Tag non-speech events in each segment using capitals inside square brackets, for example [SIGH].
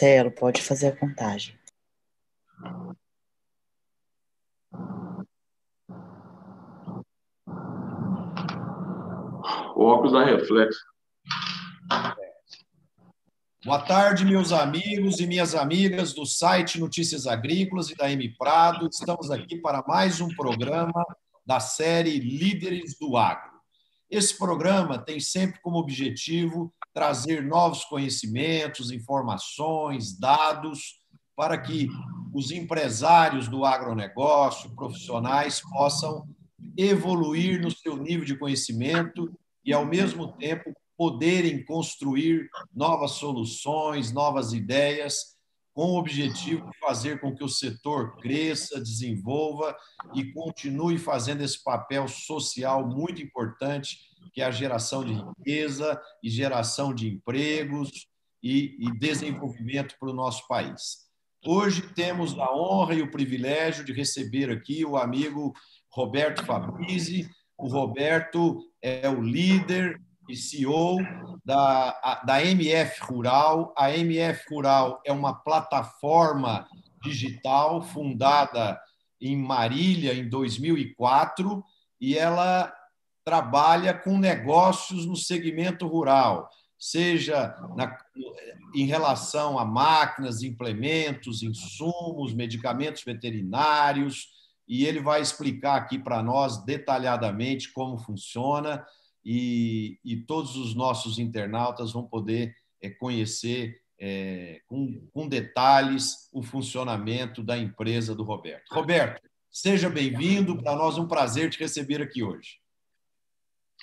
Marcelo, pode fazer a contagem. O óculos da reflexo. Boa tarde, meus amigos e minhas amigas do site Notícias Agrícolas e da M Prado. Estamos aqui para mais um programa da série Líderes do Agro. Esse programa tem sempre como objetivo trazer novos conhecimentos, informações, dados, para que os empresários do agronegócio, profissionais, possam evoluir no seu nível de conhecimento e, ao mesmo tempo, poderem construir novas soluções, novas ideias, com o objetivo de fazer com que o setor cresça, desenvolva e continue fazendo esse papel social muito importante, que é a geração de riqueza e geração de empregos e, e desenvolvimento para o nosso país. Hoje temos a honra e o privilégio de receber aqui o amigo Roberto Fabrizi. O Roberto é o líder e CEO da, da MF Rural. A MF Rural é uma plataforma digital fundada em Marília em 2004 e ela trabalha com negócios no segmento rural, seja na, em relação a máquinas, implementos, insumos, medicamentos veterinários, e ele vai explicar aqui para nós detalhadamente como funciona e, e todos os nossos internautas vão poder é, conhecer é, com, com detalhes o funcionamento da empresa do Roberto. Roberto, seja bem-vindo. Para nós é um prazer te receber aqui hoje.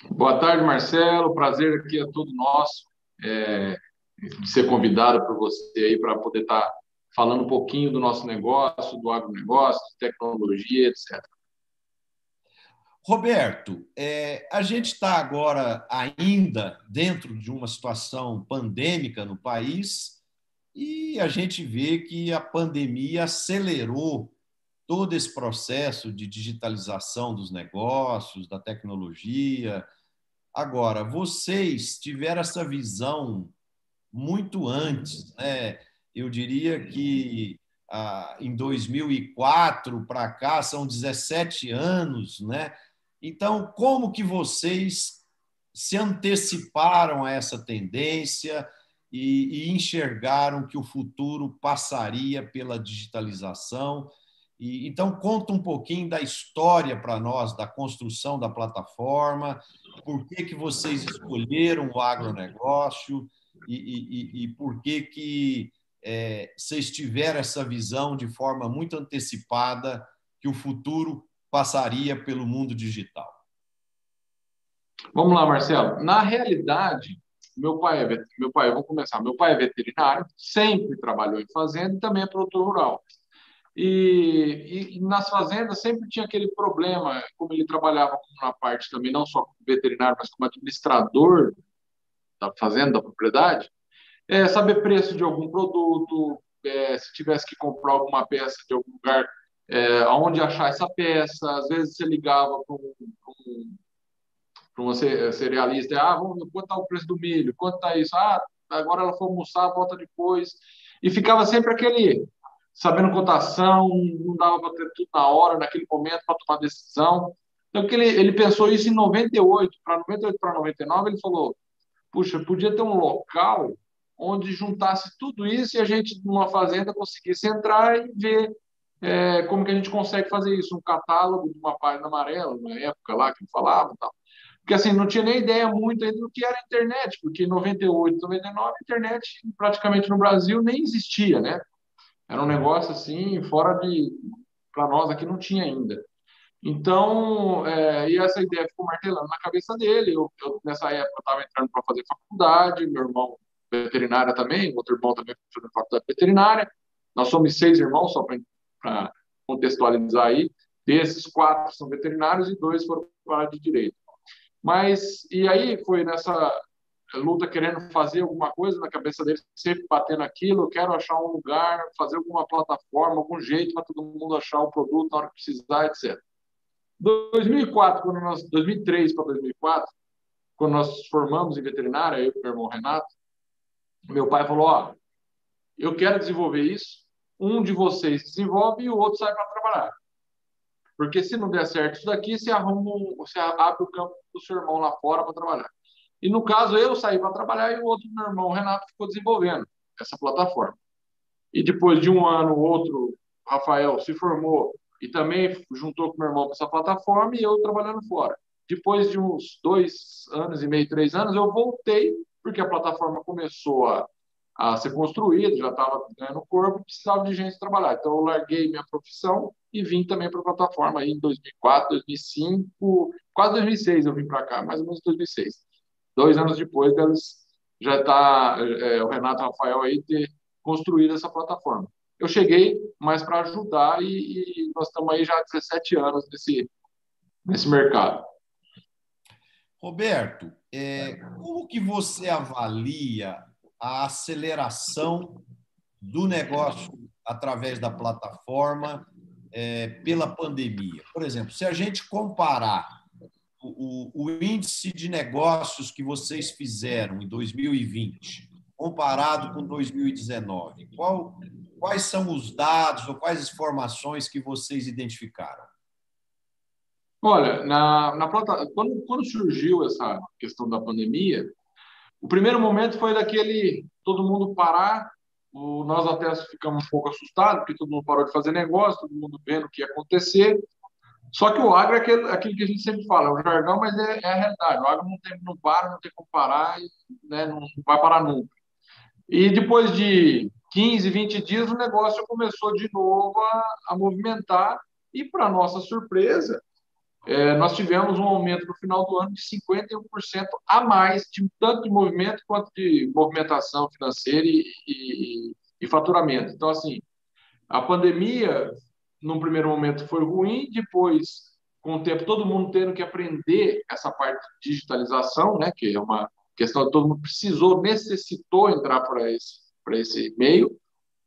Boa tarde, Marcelo. Prazer aqui é todo nosso é, de ser convidado por você aí para poder estar tá falando um pouquinho do nosso negócio, do agronegócio, tecnologia, etc. Roberto, é, a gente está agora ainda dentro de uma situação pandêmica no país e a gente vê que a pandemia acelerou todo esse processo de digitalização dos negócios, da tecnologia. Agora, vocês tiveram essa visão muito antes, né? Eu diria que ah, em 2004 para cá são 17 anos, né? Então, como que vocês se anteciparam a essa tendência e, e enxergaram que o futuro passaria pela digitalização? E, então, conta um pouquinho da história para nós, da construção da plataforma, por que, que vocês escolheram o agronegócio e, e, e por que, que é, vocês tiveram essa visão de forma muito antecipada que o futuro passaria pelo mundo digital? Vamos lá, Marcelo. Na realidade, meu pai é meu pai, vamos começar. Meu pai é veterinário, sempre trabalhou em fazenda e também é produtor rural. E, e, nas fazendas sempre tinha aquele problema, como ele trabalhava na parte também, não só como veterinário, mas como administrador da fazenda, da propriedade, é, saber preço de algum produto, é, se tivesse que comprar alguma peça de algum lugar, é, aonde achar essa peça. Às vezes você ligava para um, um, um cerealista, ah, vamos, quanto está o preço do milho? Quanto está isso? Ah, agora ela foi almoçar, volta depois. E ficava sempre aquele, sabendo cotação, não dava para ter tudo na hora, naquele momento, para tomar decisão. Então, que ele, ele pensou isso em 98, para 98 para 99, ele falou, puxa, podia ter um local onde juntasse tudo isso e a gente, numa fazenda, conseguisse entrar e ver é, como que a gente consegue fazer isso, um catálogo de uma página amarela, na época lá que falava tal. Porque assim, não tinha nem ideia muito ainda do que era a internet, porque em 98, 99, a internet praticamente no Brasil nem existia, né? Era um negócio assim, fora de. Para nós aqui não tinha ainda. Então, é, e essa ideia ficou martelando na cabeça dele. Eu, eu nessa época, estava entrando para fazer faculdade, meu irmão veterinária também, outro irmão também fazendo faculdade veterinária. Nós somos seis irmãos, só para contextualizar aí. Desses quatro são veterinários e dois foram para a área de direito. Mas, e aí foi nessa luta querendo fazer alguma coisa na cabeça dele, sempre batendo aquilo, eu quero achar um lugar, fazer alguma plataforma, algum jeito para todo mundo achar o produto na hora que precisar, etc. 2004, quando nós, 2003 para 2004, quando nós formamos em veterinária, eu e meu irmão Renato, meu pai falou, ó, eu quero desenvolver isso, um de vocês desenvolve e o outro sai para trabalhar. Porque se não der certo isso daqui, você arruma, você abre o campo do seu irmão lá fora para trabalhar. E no caso, eu saí para trabalhar e o outro meu irmão, Renato, ficou desenvolvendo essa plataforma. E depois de um ano, o outro, Rafael, se formou e também juntou com meu irmão para essa plataforma e eu trabalhando fora. Depois de uns dois anos e meio, três anos, eu voltei, porque a plataforma começou a a ser construído, já estava ganhando corpo, precisava de gente trabalhar. Então, eu larguei minha profissão e vim também para a plataforma aí em 2004, 2005, quase 2006 eu vim para cá, mais ou menos 2006. Dois anos depois, eles já está é, o Renato Rafael aí ter construído essa plataforma. Eu cheguei mais para ajudar e, e, nós estamos aí já há 17 anos nesse, nesse mercado. Roberto, é, como que você avalia a aceleração do negócio através da plataforma é, pela pandemia. Por exemplo, se a gente comparar o, o, índice de negócios que vocês fizeram em 2020 comparado com 2019, qual, quais são os dados ou quais informações que vocês identificaram? Olha, na, na quando, quando surgiu essa questão da pandemia, o primeiro momento foi daquele todo mundo parar, o, nós até ficamos um pouco assustados, porque todo mundo parou de fazer negócio, todo mundo vendo o que ia acontecer. Só que o agro é aquilo, aquilo que a gente sempre fala, é o jargão, mas é, é, a realidade. O agro não, tem, não para, não tem como parar, né, não vai parar nunca. E depois de 15, 20 dias, o negócio começou de novo a, a movimentar, e para nossa surpresa, é, nós tivemos um aumento no final do ano de 51% a mais, de, tanto de movimento quanto de movimentação financeira e, e, e faturamento. Então, assim, a pandemia, num primeiro momento, foi ruim, depois, com o tempo, todo mundo tendo que aprender essa parte de digitalização, né, que é uma questão que todo mundo precisou, necessitou entrar para esse, esse meio,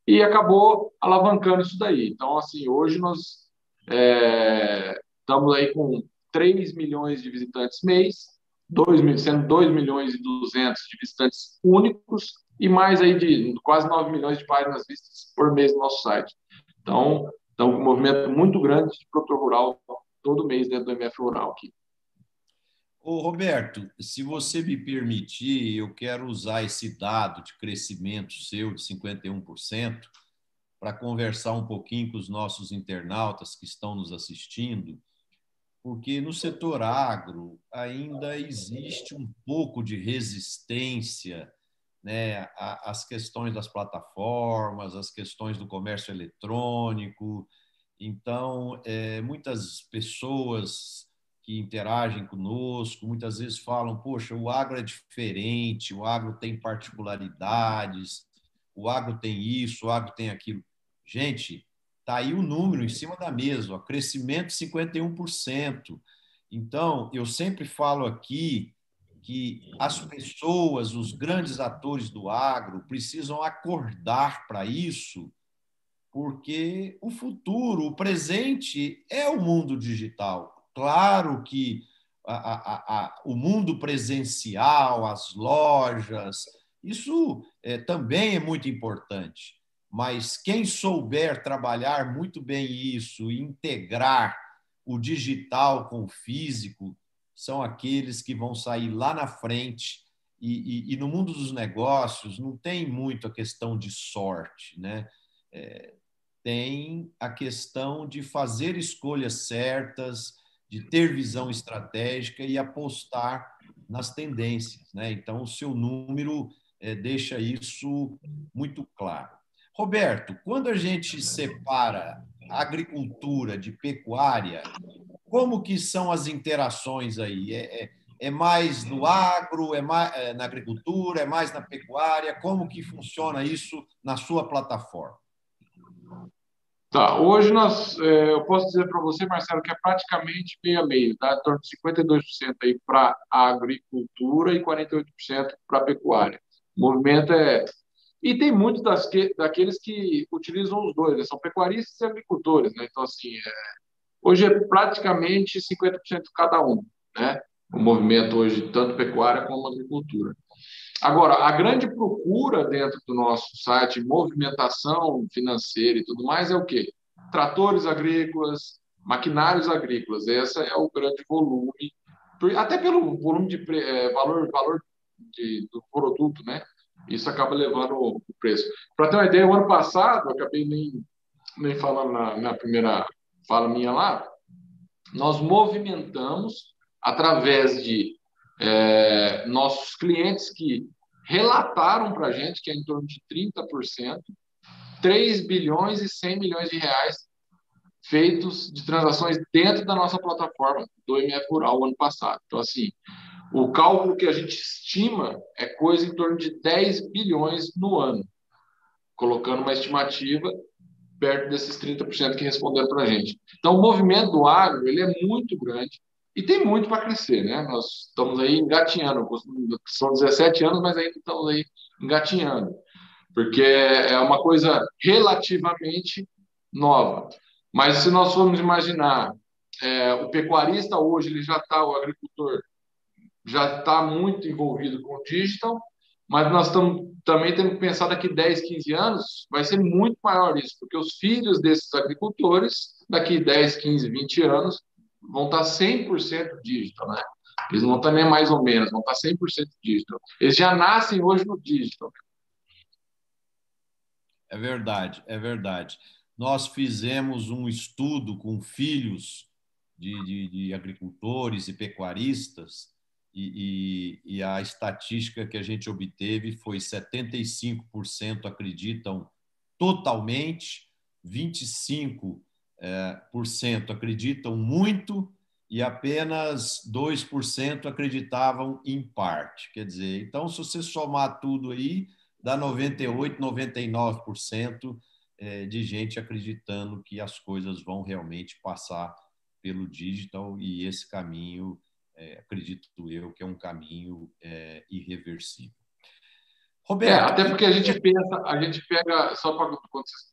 e acabou alavancando isso daí. Então, assim, hoje nós é, Estamos aí com 3 milhões de visitantes mês, 2, sendo 2 milhões e 200 de visitantes únicos e mais aí de quase 9 milhões de páginas vistas por mês no nosso site. Então, então um movimento muito grande de produtor rural todo mês dentro do MF Rural aqui. Ô, Roberto, se você me permitir, eu quero usar esse dado de crescimento seu de 51% para conversar um pouquinho com os nossos internautas que estão nos assistindo porque no setor agro ainda existe um pouco de resistência né, às questões das plataformas, às questões do comércio eletrônico. Então, é, muitas pessoas que interagem conosco muitas vezes falam: Poxa, o agro é diferente, o agro tem particularidades, o agro tem isso, o agro tem aquilo. Gente, Está aí o número em cima da mesa, ó, crescimento 51%. Então, eu sempre falo aqui que as pessoas, os grandes atores do agro, precisam acordar para isso, porque o futuro, o presente é o mundo digital. Claro que a, a, a, o mundo presencial, as lojas, isso é, também é muito importante mas quem souber trabalhar muito bem isso integrar o digital com o físico são aqueles que vão sair lá na frente. E, e, e no mundo dos negócios não tem muito a questão de sorte, né? É, tem a questão de fazer escolhas certas, de ter visão estratégica e apostar nas tendências, né? Então o seu número é, deixa isso muito claro. Roberto, quando a gente separa agricultura de pecuária, como que são as interações aí? É, é, é mais no agro, é mais é na agricultura, é mais na pecuária? Como que funciona isso na sua plataforma? Tá, hoje nós, é, eu posso dizer para você, Marcelo, que é praticamente meio a meio, tá? Em torno de 52% aí para agricultura e 48% para pecuária. O movimento é e tem muitos daqueles que utilizam os dois, né? são pecuaristas e agricultores. Né? Então, assim, é, hoje é praticamente 50% cada um, né? o movimento hoje, tanto pecuária como agricultura. Agora, a grande procura dentro do nosso site, movimentação financeira e tudo mais, é o quê? Tratores agrícolas, maquinários agrícolas. Esse é o grande volume, até pelo volume de é, valor, valor de, do produto, né? Isso acaba levando o preço. Para ter uma ideia, o ano passado, acabei nem, nem falando na, na primeira fala minha lá, nós movimentamos através de é, nossos clientes que relataram para a gente que é em torno de 30%, 3 bilhões e 100 milhões de reais feitos de transações dentro da nossa plataforma do MF Rural ano passado. Então, assim, o cálculo que a gente estima é coisa em torno de 10 bilhões no ano, colocando uma estimativa perto desses 30% que responderam para a gente. Então, o movimento do agro ele é muito grande. E tem muito para crescer, né? Nós estamos aí engatinhando, são 17 anos, mas ainda estamos aí engatinhando, porque é uma coisa relativamente nova. Mas se nós formos imaginar, é, o pecuarista hoje ele já está, o agricultor já está muito envolvido com o digital, mas nós estamos também temos que pensar daqui 10, 15 anos, vai ser muito maior isso, porque os filhos desses agricultores, daqui 10, 15, 20 anos, vão estar 100% digital, né? Eles não estão nem mais ou menos, vão estar 100% digital. Eles já nascem hoje no digital. É verdade, é verdade. Nós fizemos um estudo com filhos de, de, de agricultores e pecuaristas e, e, e, a estatística que a gente obteve foi 75% acreditam totalmente, 25% é, cento acreditam muito e apenas 2% acreditavam em parte. Quer dizer, então, se você somar tudo aí, dá 98%, 99% é, de gente acreditando que as coisas vão realmente passar pelo digital e esse caminho, é, acredito eu, que é um caminho é, irreversível. Roberto, é, até porque a gente pensa, a gente pega, só para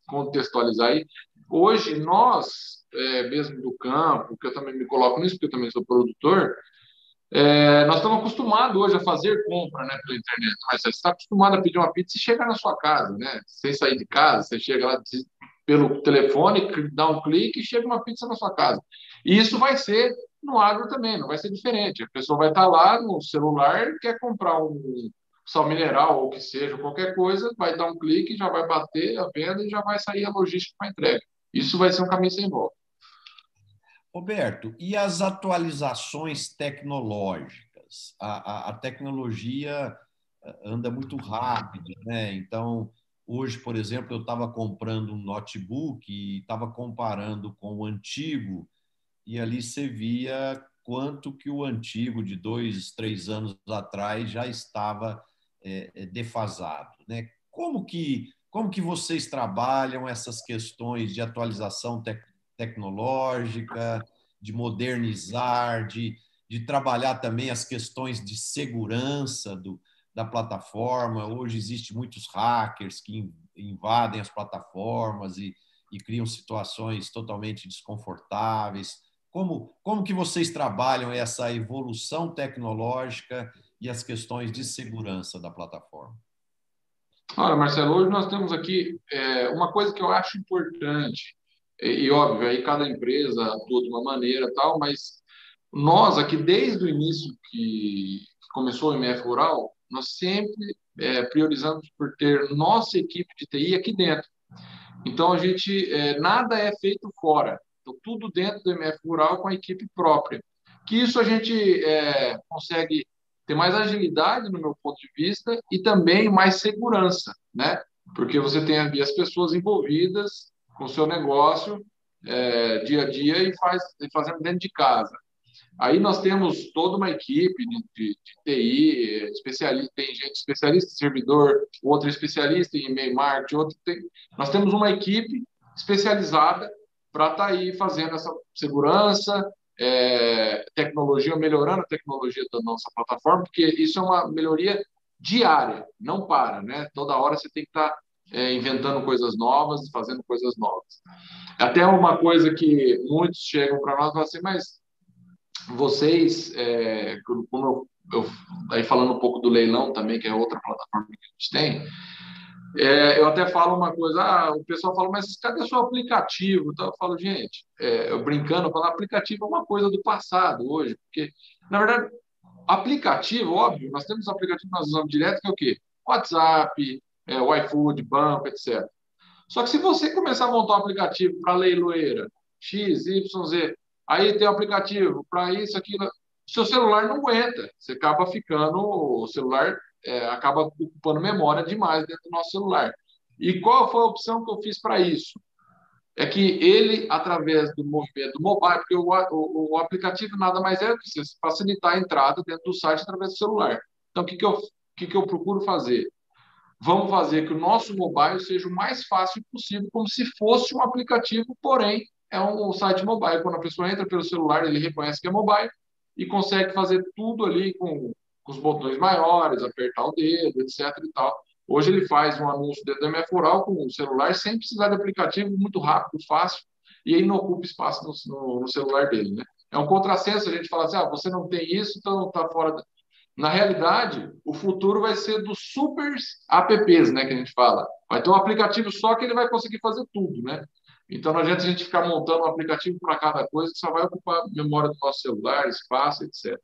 contextualizar aí, hoje nós, é, mesmo do campo, que eu também me coloco nisso, porque eu também sou produtor, é, nós estamos acostumados hoje a fazer compra né, pela internet, mas você está acostumado a pedir uma pizza e chegar na sua casa, né? Sem sair de casa, você chega lá pelo telefone, dá um clique e chega uma pizza na sua casa. E isso vai ser no agro também, não vai ser diferente. A pessoa vai estar lá no celular, quer comprar um sal mineral ou que seja, qualquer coisa, vai dar um clique, já vai bater a venda e já vai sair a logística para entrega. Isso vai ser um caminho sem volta. Roberto, e as atualizações tecnológicas? A, a, a tecnologia eh, anda muito rápido, né? Então, hoje, por exemplo, eu estava comprando um notebook e estava comparando com o antigo, e ali você via quanto que o antigo, de dois, três anos atrás, já estava é, defasado. Né? Como, que, como que vocês trabalham essas questões de atualização tecnológica? tecnológica, de modernizar, de, de trabalhar também as questões de segurança do, da plataforma. Hoje existe muitos hackers que invadem as plataformas e, e criam situações totalmente desconfortáveis. Como, como que vocês trabalham essa evolução tecnológica e as questões de segurança da plataforma? Olha, Marcelo, hoje nós temos aqui é, uma coisa que eu acho importante. E, e, óbvio, aí cada empresa atua de uma maneira tal, mas nós aqui, desde o início que, começou o MF Rural, nós sempre é, priorizamos por ter nossa equipe de TI aqui dentro. Então, a gente, é, nada é feito fora. Então, tudo dentro do MF Rural com a equipe própria. Que isso a gente é, consegue ter mais agilidade, no meu ponto de vista, e também mais segurança, né? Porque você tem ali as pessoas envolvidas com o seu negócio é, dia a dia e faz fazendo dentro de casa. Aí nós temos toda uma equipe de, de, de TI, especialista, tem gente especialista em servidor, outro especialista em e-mail marketing, outro tem, nós temos uma equipe especializada para estar tá aí fazendo essa segurança, é, tecnologia, melhorando a tecnologia da nossa plataforma, porque isso é uma melhoria diária, não para, né? Toda hora você tem que estar tá é, inventando coisas novas, fazendo coisas novas. Até uma coisa que muitos chegam para nós e falam assim, mas vocês, é, como eu eu, aí falando um pouco do leilão também, que é outra plataforma que a gente tem, é, eu até falo uma coisa, ah, o pessoal fala, mas cadê seu aplicativo? Então, eu falo, gente, é, eu brincando, eu falo, aplicativo é uma coisa do passado hoje, porque, na verdade, aplicativo, óbvio, nós temos aplicativo que nós usamos direto, que é o quê? WhatsApp, é, o iFood, banco, etc. Só que se você começar a montar um aplicativo para leiloeira, X, Y, Z, aí tem um aplicativo para isso, aquilo, seu celular não aguenta, você acaba ficando, o celular é, acaba ocupando memória demais dentro do nosso celular. E qual foi a opção que eu fiz para isso? É que ele, através do movimento mobile, porque o, o, o, aplicativo nada mais é do que facilitar a entrada dentro do site através do celular. Então, o que, que, eu, que, que eu procuro fazer? Vamos fazer que o nosso mobile seja o mais fácil possível, como se fosse um aplicativo, porém é um site mobile. Quando a pessoa entra pelo celular, ele reconhece que é mobile e consegue fazer tudo ali com com os botões maiores, apertar o dedo, etc. E tal. Hoje ele faz um anúncio dentro da MForal com o celular sem precisar de aplicativo, muito rápido, fácil, e aí não ocupa espaço no, no, no celular dele. Né? É um contrassenso a gente falar assim, ah, você não tem isso, então não está fora. Da... Na realidade, o futuro vai ser dos super apps, né, que a gente fala. Vai ter um aplicativo só que ele vai conseguir fazer tudo, né? Então não adianta a gente ficar montando um aplicativo para cada coisa, que só vai ocupar memória do nosso celular, espaço, etc.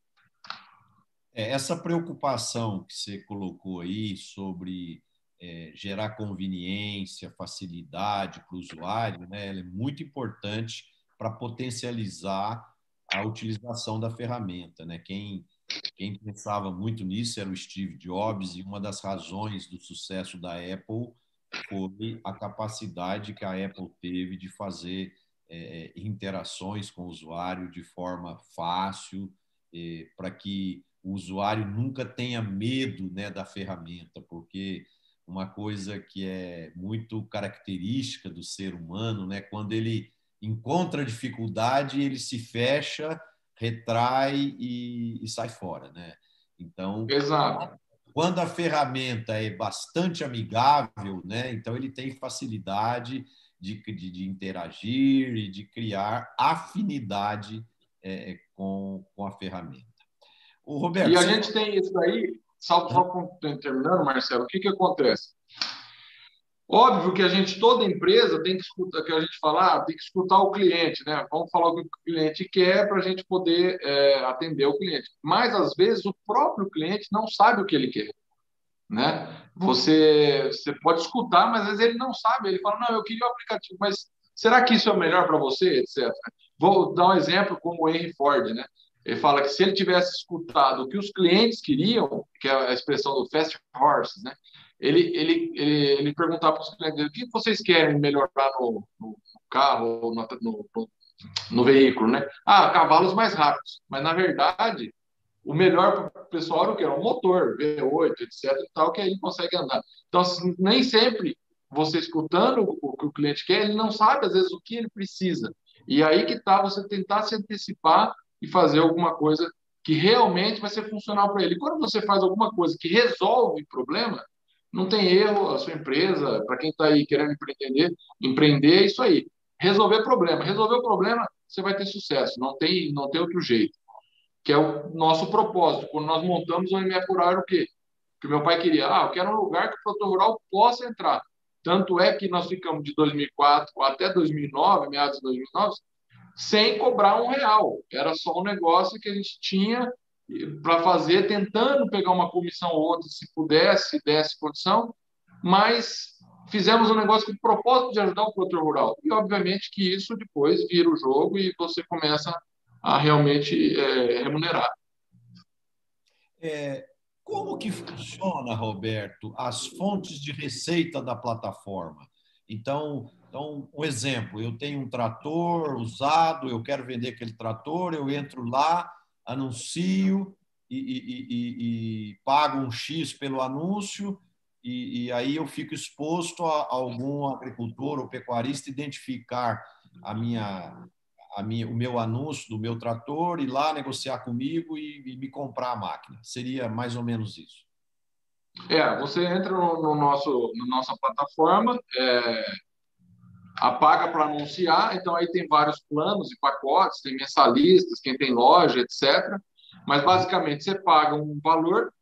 É, essa preocupação que você colocou aí sobre é, gerar conveniência, facilidade para o usuário, né, ela é muito importante para potencializar a utilização da ferramenta. Né? Quem, quem pensava muito nisso era o Steve Jobs, e uma das razões do sucesso da Apple foi a capacidade que a Apple teve de fazer é, interações com o usuário de forma fácil, é, para que o usuário nunca tenha medo né, da ferramenta, porque uma coisa que é muito característica do ser humano, né, quando ele encontra dificuldade, ele se fecha, retrai e, e sai fora. Né? Então, Exato. quando a ferramenta é bastante amigável, né, então ele tem facilidade de, de, de interagir e de criar afinidade é, com, com a ferramenta. O Roberto, e a gente tem isso aí, só, só terminando, Marcelo, o que, que acontece? Óbvio que a gente, toda empresa tem que escutar, que a gente falar, ah, tem que escutar o cliente, né? Vamos falar o que o cliente quer para a gente poder é, atender o cliente. Mas às vezes o próprio cliente não sabe o que ele quer, né? Você, você pode escutar, mas às vezes ele não sabe. Ele fala, não, eu queria o aplicativo, mas será que isso é o melhor para você, etc. Vou dar um exemplo como o Henry Ford, né? Ele fala que se ele tivesse escutado o que os clientes queriam, que é a expressão do fast horses, né? Ele, ele, ele, ele perguntava para os clientes o que vocês querem melhorar no, no carro no, no, no, veículo, né? Ah, cavalos mais rápidos. Mas, na verdade, o melhor para o pessoal era o que? Era um motor, V8, etc. E tal, que aí ele consegue andar. Então, assim, nem sempre você escutando o que o cliente quer, ele não sabe, às vezes, o que ele precisa. E aí que está você tentar se antecipar e fazer alguma coisa que realmente vai ser funcional para ele. Quando você faz alguma coisa que resolve problema, não tem erro, a sua empresa, para quem está aí querendo empreender, empreender é isso aí. Resolver problema. Resolver o problema, você vai ter sucesso. Não tem, não tem outro jeito. Que é o nosso propósito. Quando nós montamos o MF Rural, o quê? Que meu pai queria. Ah, eu quero um lugar que o produtor rural possa entrar. Tanto é que nós ficamos de 2004 até 2009, meados de 2009, sem cobrar um real. Era só um negócio que a gente tinha para fazer, tentando pegar uma comissão ou outra, se pudesse, desse condição, mas fizemos um negócio com o propósito de ajudar o produtor rural. E, obviamente, que isso depois vira o jogo e você começa a realmente é, remunerar. É, como que funciona, Roberto, as fontes de receita da plataforma? Então, então, um exemplo, eu tenho um trator usado, eu quero vender aquele trator, eu entro lá, anuncio e, e, e, e pago um X pelo anúncio, e, aí eu fico exposto a algum agricultor ou pecuarista identificar a minha, a minha, o meu anúncio do meu trator, ir lá negociar comigo e, me comprar a máquina. Seria mais ou menos isso. É, você entra no, no nosso, na nossa plataforma, é, apaga para anunciar, então aí tem vários planos e pacotes, tem mensalistas, quem tem loja, etc. Mas, basicamente, você paga um valor,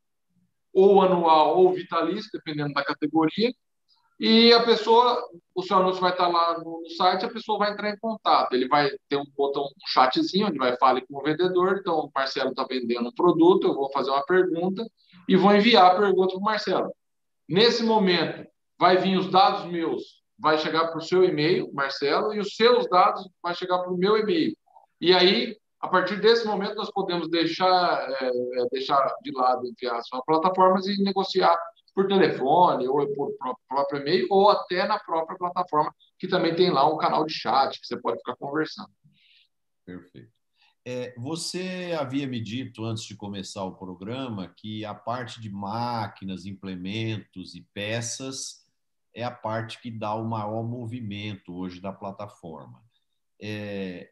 ou anual ou vitalício, dependendo da categoria, e a pessoa, o seu anúncio vai estar lá no, site, a pessoa vai entrar em contato. Ele vai ter um botão, um chatzinho, onde vai falar com o vendedor. Então, o Marcelo está vendendo um produto, eu vou fazer uma pergunta e vou enviar a pergunta para o Marcelo. Nesse momento, vai vir os dados meus, vai chegar para o seu e-mail, Marcelo, e os seus dados vai chegar para o meu e-mail. E aí, a partir desse momento, nós podemos deixar, é, é deixar de lado, entre as plataformas e negociar por telefone, ou por próprio e-mail, ou até na própria plataforma, que também tem lá um canal de chat que você pode ficar conversando. Perfeito. É, você havia me dito antes de começar o programa que a parte de máquinas, implementos e peças é a parte que dá o maior movimento hoje da plataforma. É,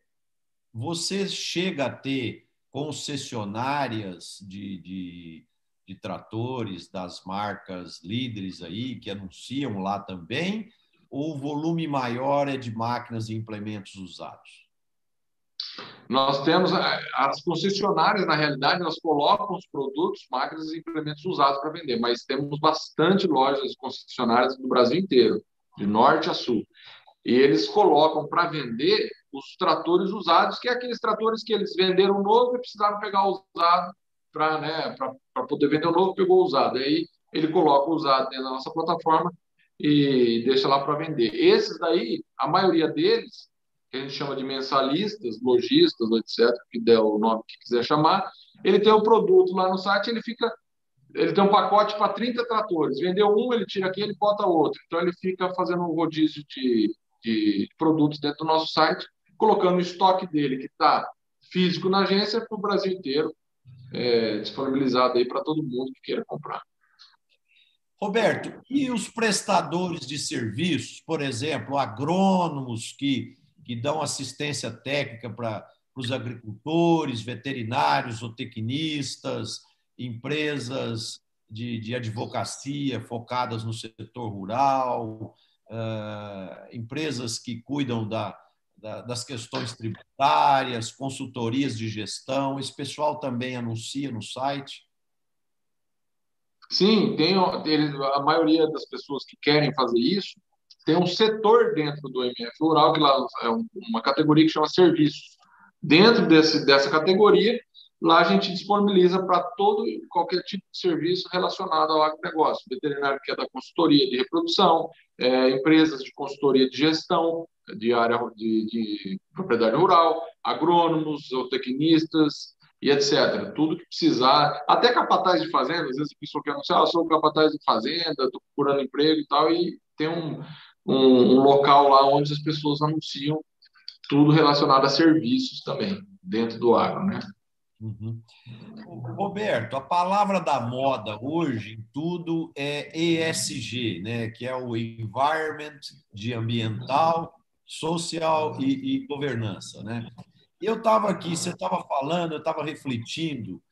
você chega a ter concessionárias de, de de tratores das marcas líderes aí que anunciam lá também, ou o volume maior é de máquinas e implementos usados? Nós temos as concessionárias, na realidade, elas colocam os produtos, máquinas e implementos usados para vender, mas temos bastante lojas concessionárias no Brasil inteiro, de norte a sul. E eles colocam para vender os tratores usados, que é aqueles tratores que eles venderam novo e precisaram pegar o usado para né, poder vender o novo, pegou o usado. Aí ele coloca o usado dentro da nossa plataforma e deixa lá para vender. Esses daí, a maioria deles, que a gente chama de mensalistas, lojistas, etc., que der o nome que quiser chamar, ele tem o produto lá no site, ele fica ele tem um pacote para 30 tratores. Vendeu um, ele tira aqui, ele bota outro. Então ele fica fazendo um rodízio de, de produtos dentro do nosso site, colocando o estoque dele que está físico na agência para o Brasil inteiro é, disponibilizado aí para todo mundo que queira comprar. Roberto, e os prestadores de serviços, por exemplo, agrônomos que, que dão assistência técnica para os agricultores, veterinários, zootecnistas, empresas de, de advocacia focadas no setor rural, uh, empresas que cuidam da, da, das questões tributárias, consultorias de gestão. Esse pessoal também anuncia no site? Sim, tem, a maioria das pessoas que querem fazer isso tem um setor dentro do MF Rural, que lá é uma categoria que chama serviços. Dentro desse, dessa categoria, lá a gente disponibiliza para todo qualquer tipo de serviço relacionado ao agronegócio. Veterinário que é da consultoria de reprodução, é, empresas de consultoria de gestão, de área de, de propriedade rural, agrônomos, zootecnistas e etc. Tudo que precisar, até capataz de fazenda, às vezes a pessoa quer anunciar, ah, sou capataz de fazenda, estou procurando emprego e tal, e tem um, um, um local lá onde as pessoas anunciam tudo relacionado a serviços também, dentro do agro, né? Uhum. Roberto, a palavra da moda hoje em tudo é ESG, né? que é o Environment de ambiental, social e, e governança. Né? Eu estava aqui, você estava falando, eu estava refletindo.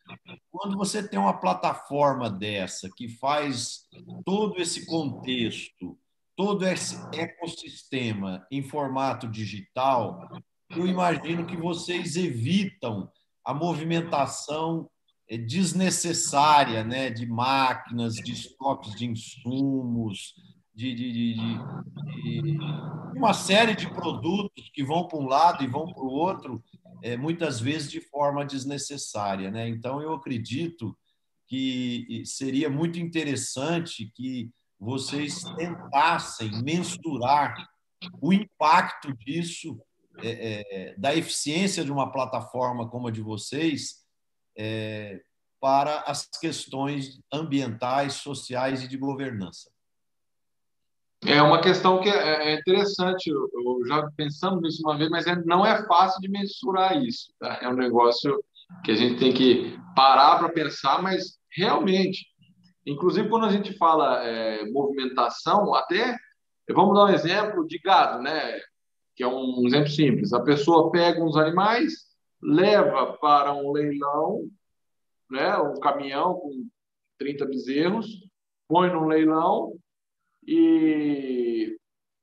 Quando você tem uma plataforma dessa que faz todo esse contexto, todo esse ecossistema em formato digital, eu imagino que vocês evitam a movimentação é, desnecessária né, de máquinas, de estoques de insumos, de, de, de, de, uma série de produtos que vão para um lado e vão para o outro, é, muitas vezes de forma desnecessária. Né? Então, eu acredito que seria muito interessante que vocês tentassem mensurar o impacto disso, é, é, da eficiência de uma plataforma como a de vocês, é, para as questões ambientais, sociais e de governança. É uma questão que é, é interessante, eu, já pensamos nisso uma vez, mas é, não é fácil de mensurar isso. Tá? É um negócio que a gente tem que parar para pensar, mas realmente, inclusive quando a gente fala é, movimentação, até vamos dar um exemplo de gado, né? Que é um exemplo simples. A pessoa pega uns animais, leva para um leilão, né? Um caminhão com 30 bezerros, põe num leilão e,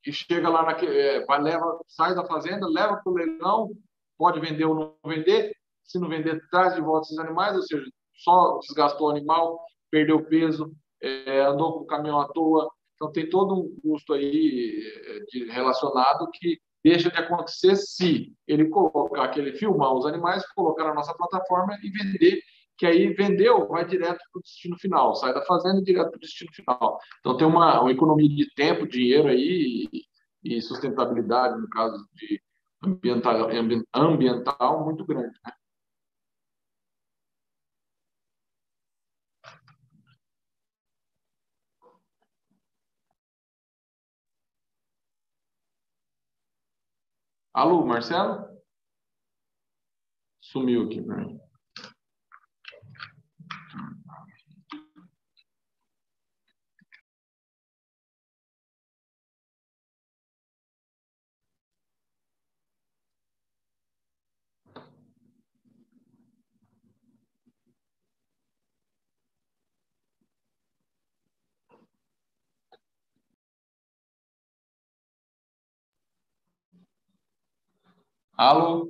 e chega lá naquele, é, vai, leva, sai da fazenda, leva para o leilão, pode vender ou não vender. se não vender, traz de volta esses animais, ou seja, só desgastou o animal, perdeu peso, é, andou com o caminhão à toa. Então, tem todo um custo aí é, de, relacionado que deixa de acontecer se ele colocar, que ele filmar os animais, colocar na nossa plataforma e vender, que aí vendeu, vai direto para o destino final, sai da fazenda direto para o destino final. Então, tem uma, uma economia de tempo, dinheiro aí e, e sustentabilidade, no caso de ambiental, ambiental muito grande. Né? Alô, Marcelo? Sumiu aqui para mim. Alô?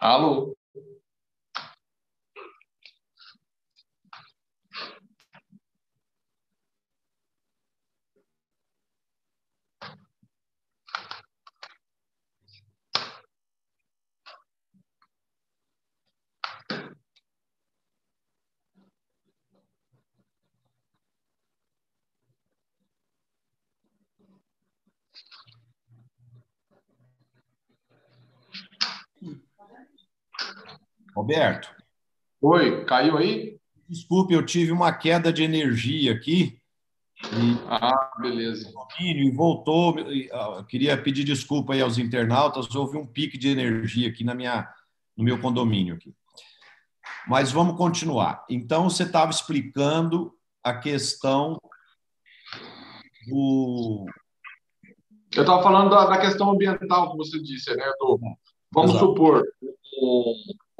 Alô? Roberto. Oi, caiu aí? Desculpe, eu tive uma queda de energia aqui. E... Ah, beleza. E voltou. Ah, eu queria pedir desculpa aí aos internautas, houve um pique de energia aqui na minha, no meu condomínio aqui. Mas vamos continuar. Então, você estava explicando a questão do. Eu estava falando da, da, questão ambiental que você disse, né? Do, vamos Exato. supor,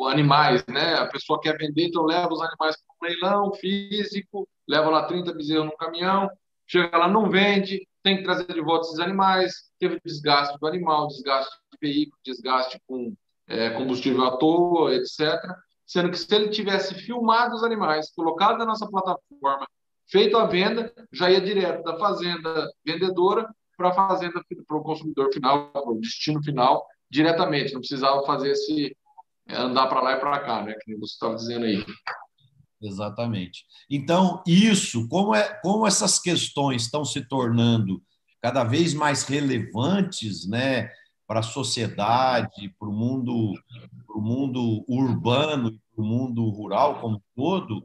animais, né? A pessoa quer vender, então leva os animais para um leilão físico, leva lá 30 bezerros no caminhão, chega lá, não vende, tem que trazer de volta esses animais, teve desgaste do animal, desgaste de veículo, desgaste com é, combustível à toa, etc. Sendo que se ele tivesse filmado os animais, colocado na nossa plataforma, feito a venda, já ia direto da fazenda vendedora para a fazenda, para o consumidor final, para o destino final, diretamente. Não precisava fazer esse é andar para lá e para cá, né? Que você estava dizendo aí. Exatamente. Então, isso, como, é, como essas questões estão se tornando cada vez mais relevantes né, para a sociedade, para o mundo, pro mundo urbano, para o mundo rural como todo,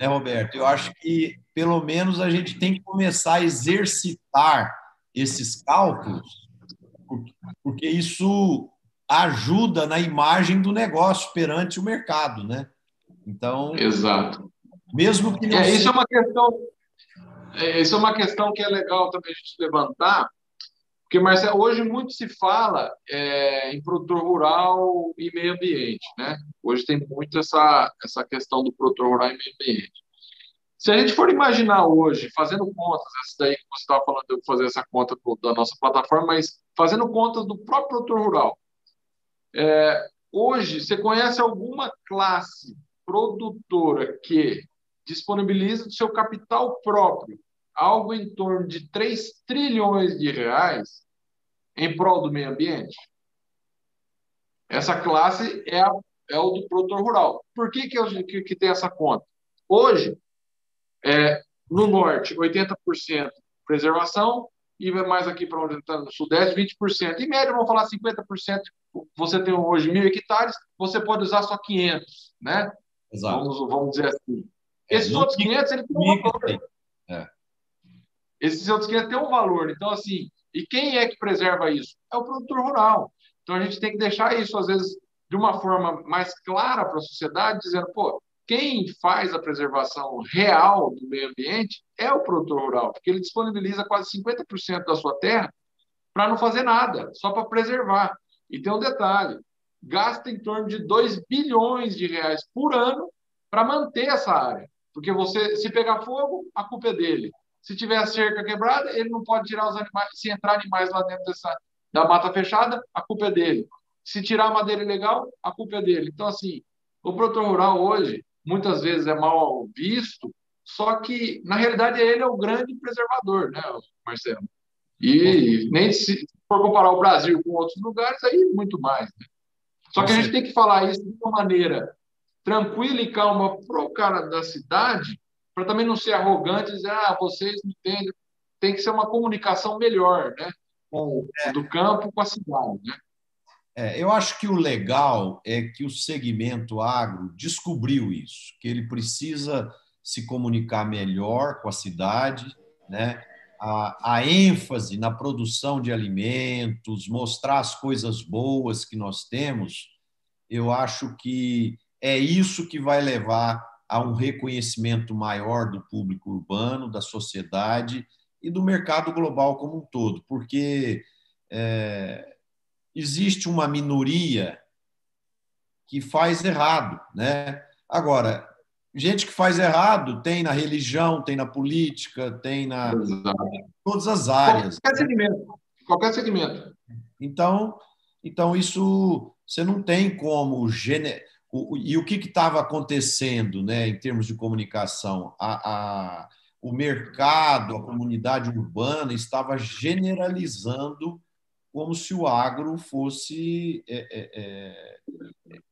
né, Roberto? Eu acho que, pelo menos, a gente tem que começar a exercitar esses cálculos, porque isso ajuda na imagem do negócio perante o mercado, né? Então, exato. Mesmo que não é, isso é uma questão, é, isso é uma questão que é legal também a gente levantar, porque Marcelo, hoje muito se fala é, em produtor rural e meio ambiente, né? Hoje tem muito essa essa questão do produtor rural e meio ambiente. Se a gente for imaginar hoje, fazendo contas, essa daí que você estava falando, eu fazer essa conta da nossa plataforma, mas fazendo contas do próprio produtor rural, é, hoje, você conhece alguma classe produtora que disponibiliza do seu capital próprio algo em torno de 3 trilhões de reais em prol do meio ambiente? Essa classe é, a, é o do produtor rural. Por que, que, que, que tem essa conta? Hoje, é, no norte, 80% preservação, e mais aqui para onde está no Sudeste, 20%. Em média, vamos falar 50%. Você tem hoje mil hectares, você pode usar só 500, né? Exato. Vamos, vamos dizer assim. É, Esses outros 500, ele tem um valor. É. Esses outros 500 têm um valor. Então, assim, e quem é que preserva isso? É o produtor rural. Então, a gente tem que deixar isso, às vezes, de uma forma mais clara para a sociedade, dizendo, pô, quem faz a preservação real do meio ambiente é o produtor rural, porque ele disponibiliza quase 50% da sua terra para não fazer nada, só para preservar. E tem um detalhe: gasta em torno de 2 bilhões de reais por ano para manter essa área. Porque você, se pegar fogo, a culpa é dele. Se tiver a cerca quebrada, ele não pode tirar os animais. Se entrar animais lá dentro dessa, da mata fechada, a culpa é dele. Se tirar madeira ilegal, a culpa é dele. Então, assim, o produtor rural hoje, muitas vezes é mal visto, só que, na realidade, ele é o grande preservador, né, Marcelo? E nem se for comparar o Brasil com outros lugares, aí muito mais. Né? Só que a gente tem que falar isso de uma maneira tranquila e calma para o cara da cidade, para também não ser arrogante e dizer, ah, vocês não entendem. Tem que ser uma comunicação melhor, né? Com, é. Do campo com a cidade, né? É, eu acho que o legal é que o segmento agro descobriu isso, que ele precisa se comunicar melhor com a cidade, né? A, a, ênfase na produção de alimentos, mostrar as coisas boas que nós temos, eu acho que é isso que vai levar a um reconhecimento maior do público urbano, da sociedade e do mercado global como um todo, porque é, existe uma minoria que faz errado, né? Agora, gente que faz errado tem na religião, tem na política, tem na todas as áreas. Qualquer segmento. Qualquer segmento. Então, então isso você não tem como gene... e o que estava acontecendo, né, em termos de comunicação, a, a, o mercado, a comunidade urbana estava generalizando como se o agro fosse é, é, é,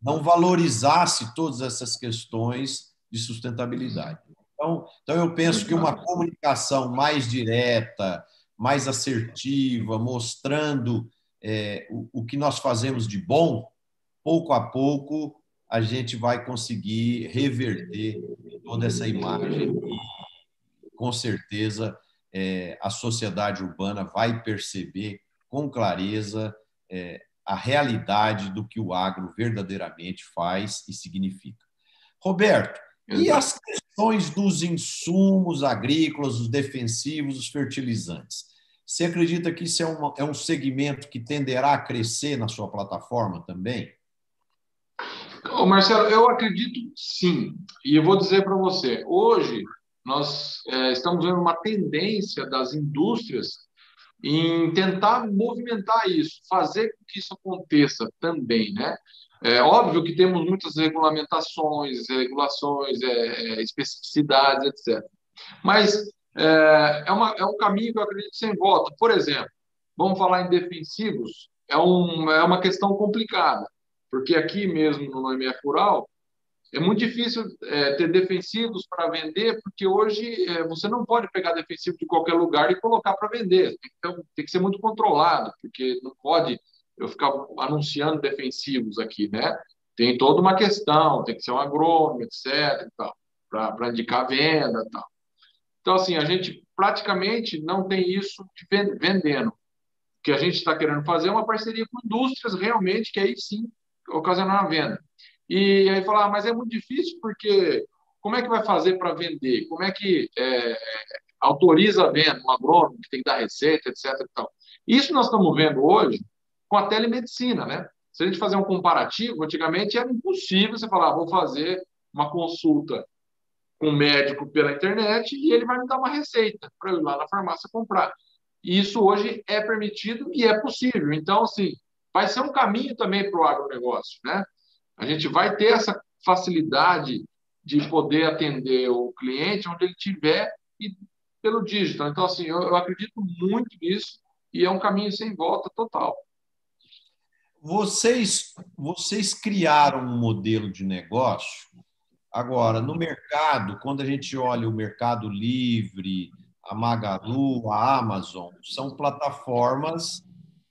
não valorizasse todas essas questões de sustentabilidade. Então, então eu penso que uma comunicação mais direta, mais assertiva, mostrando é, o, o que nós fazemos de bom, pouco a pouco a gente vai conseguir reverter toda essa imagem e, com certeza, é, a sociedade urbana vai perceber com clareza é, a realidade do que o agro verdadeiramente faz e significa. Roberto, e as questões dos insumos agrícolas, os defensivos, os fertilizantes? Você acredita que isso é, uma, é um segmento que tenderá a crescer na sua plataforma também? Ô Marcelo, eu acredito sim. E eu vou dizer para você: hoje nós é, estamos vendo uma tendência das indústrias em tentar movimentar isso, fazer com que isso aconteça também, né? É óbvio que temos muitas regulamentações, regulações, é, é especificidades, etc. Mas é, é, uma, é um caminho que eu acredito sem volta. Por exemplo, vamos falar em defensivos, é, um, é uma questão complicada, porque aqui mesmo no MF Rural, é muito difícil é, ter defensivos para vender, porque hoje é, você não pode pegar defensivo de qualquer lugar e colocar para vender. Então, tem que ser muito controlado, porque não pode eu ficar anunciando defensivos aqui, né? Tem toda uma questão, tem que ser um agrônomo, etc. para indicar venda e tal. Então, assim, a gente praticamente não tem isso de vendendo. O que a gente está querendo fazer é uma parceria com indústrias realmente, que aí sim ocasionar a venda. E aí falar, ah, mas é muito difícil porque como é que vai fazer para vender? Como é que é, autoriza a venda, um agrônomo que tem que dar receita, etc. E tal. Isso nós estamos vendo hoje com a telemedicina, né? Se a gente fazer um comparativo, antigamente era impossível você falar, ah, vou fazer uma consulta com um médico pela internet e ele vai me dar uma receita para eu ir lá na farmácia comprar. E isso hoje é permitido e é possível. Então, assim, vai ser um caminho também para o agronegócio, né? A gente vai ter essa facilidade de poder atender o cliente onde ele estiver e pelo digital. Então, assim, eu, eu acredito muito nisso e é um caminho sem volta total. Vocês, vocês criaram um modelo de negócio Agora, no mercado, quando a gente olha o Mercado Livre, a Magalu, a Amazon, são plataformas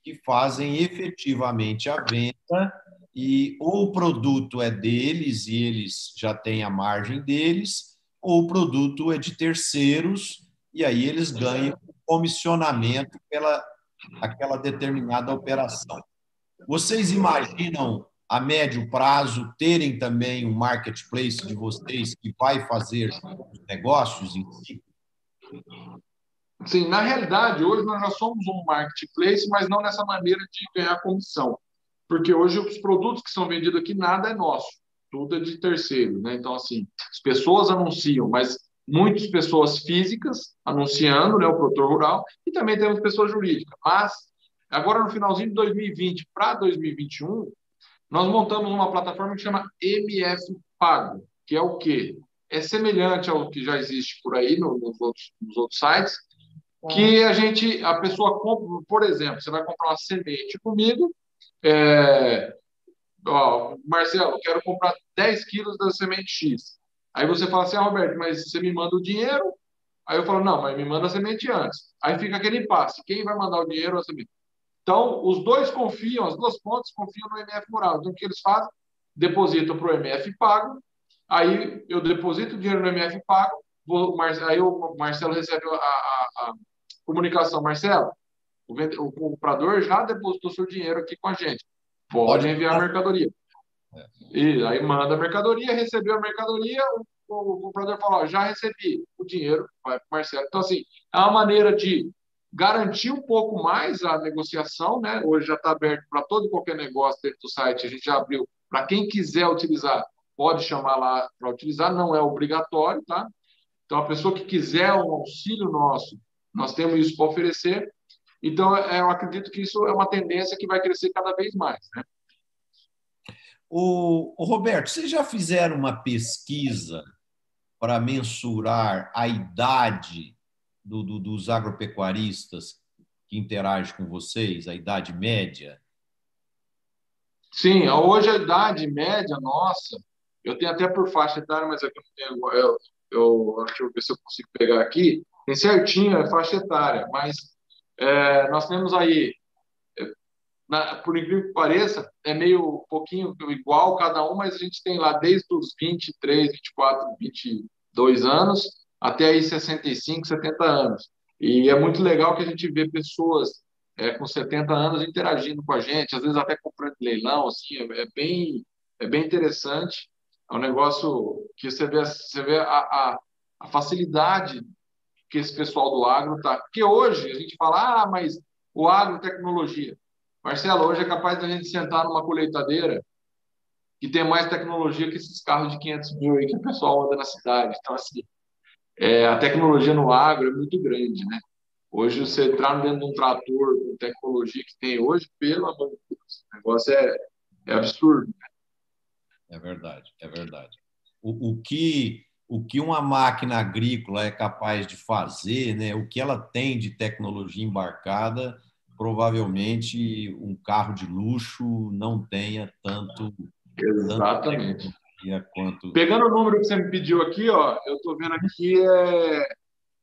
que fazem efetivamente a venda e ou o produto é deles e eles já têm a margem deles, ou o produto é de terceiros e aí eles ganham comissionamento pela aquela determinada operação. Vocês imaginam a médio prazo terem também um marketplace de vocês que vai fazer negócios em si? Sim, na realidade, hoje nós já somos um marketplace, mas não nessa maneira de ganhar comissão. Porque hoje os produtos que são vendidos aqui, nada é nosso, tudo é de terceiro. Né? Então, assim, as pessoas anunciam, mas muitas pessoas físicas anunciando né, o produtor rural e também temos pessoas jurídicas. Mas, agora no finalzinho de 2020 para 2021, nós montamos uma plataforma que chama MF Pago, que é o quê? É semelhante ao que já existe por aí nos outros, nos outros sites, que a gente, a pessoa compra, por exemplo, você vai comprar uma semente comigo, é, ó, Marcelo, quero comprar 10 quilos da semente X. Aí você fala assim, ah, Roberto, mas você me manda o dinheiro? Aí eu falo, não, mas me manda a semente antes. Aí fica aquele impasse, quem vai mandar o dinheiro ou a semente? Então, os dois confiam, as duas pontas confiam no MF Mural. Então, o que eles fazem? Depositam para o MF Pago, aí eu deposito o dinheiro no MF Pago, vou, aí o Marcelo recebe a, a, a comunicação. Marcelo, o, o, comprador já depositou seu dinheiro aqui com a gente. Pode enviar a mercadoria. É. E aí manda a mercadoria, recebeu a mercadoria, o, o comprador fala, ó, já recebi o dinheiro, vai para o Marcelo. Então, assim, é uma maneira de garantir um pouco mais a negociação, né? Hoje já está aberto para todo e qualquer negócio dentro do site, a gente já abriu para quem quiser utilizar, pode chamar lá para utilizar, não é obrigatório, tá? Então, a pessoa que quiser um auxílio nosso, nós temos isso para oferecer. Então, é, eu acredito que isso é uma tendência que vai crescer cada vez mais, né? O, o Roberto, vocês já fizeram uma pesquisa para mensurar a idade do, do, dos agropecuaristas que interagem com vocês, a idade média? Sim, hoje a idade média nossa, eu tenho até por faixa etária, mas aqui não tenho, eu, eu, deixa eu ver se eu consigo pegar aqui, tem certinho a faixa etária, mas é, nós temos aí, é, na, por incrível que pareça, é meio pouquinho igual cada um, mas a gente tem lá desde os 23, 24, 22 anos até aí 65, 70 anos. E é muito legal que a gente vê pessoas é, com 70 anos interagindo com a gente, às vezes até comprando leilão, assim, é, é, bem, é bem interessante. É um negócio que você vê, você vê a, a, a facilidade que esse pessoal do agro está. Porque hoje a gente fala, ah, mas o agro, tecnologia. Marcelo, hoje é capaz da gente sentar numa colheitadeira que tem mais tecnologia que esses carros de 500 mil aí que o pessoal anda na cidade. Então, assim, é, a tecnologia no agro é muito grande, né? Hoje, você entrar dentro de um trator com tecnologia que tem hoje, pelo amor de Deus, o negócio é, é absurdo. Né? É verdade, é verdade. O, o, que, o que uma máquina agrícola é capaz de fazer, né? o que ela tem de tecnologia embarcada, provavelmente um carro de luxo não tenha tanto. Exatamente. Tanto quanto... Pegando o número que você me pediu aqui, ó, eu estou vendo aqui é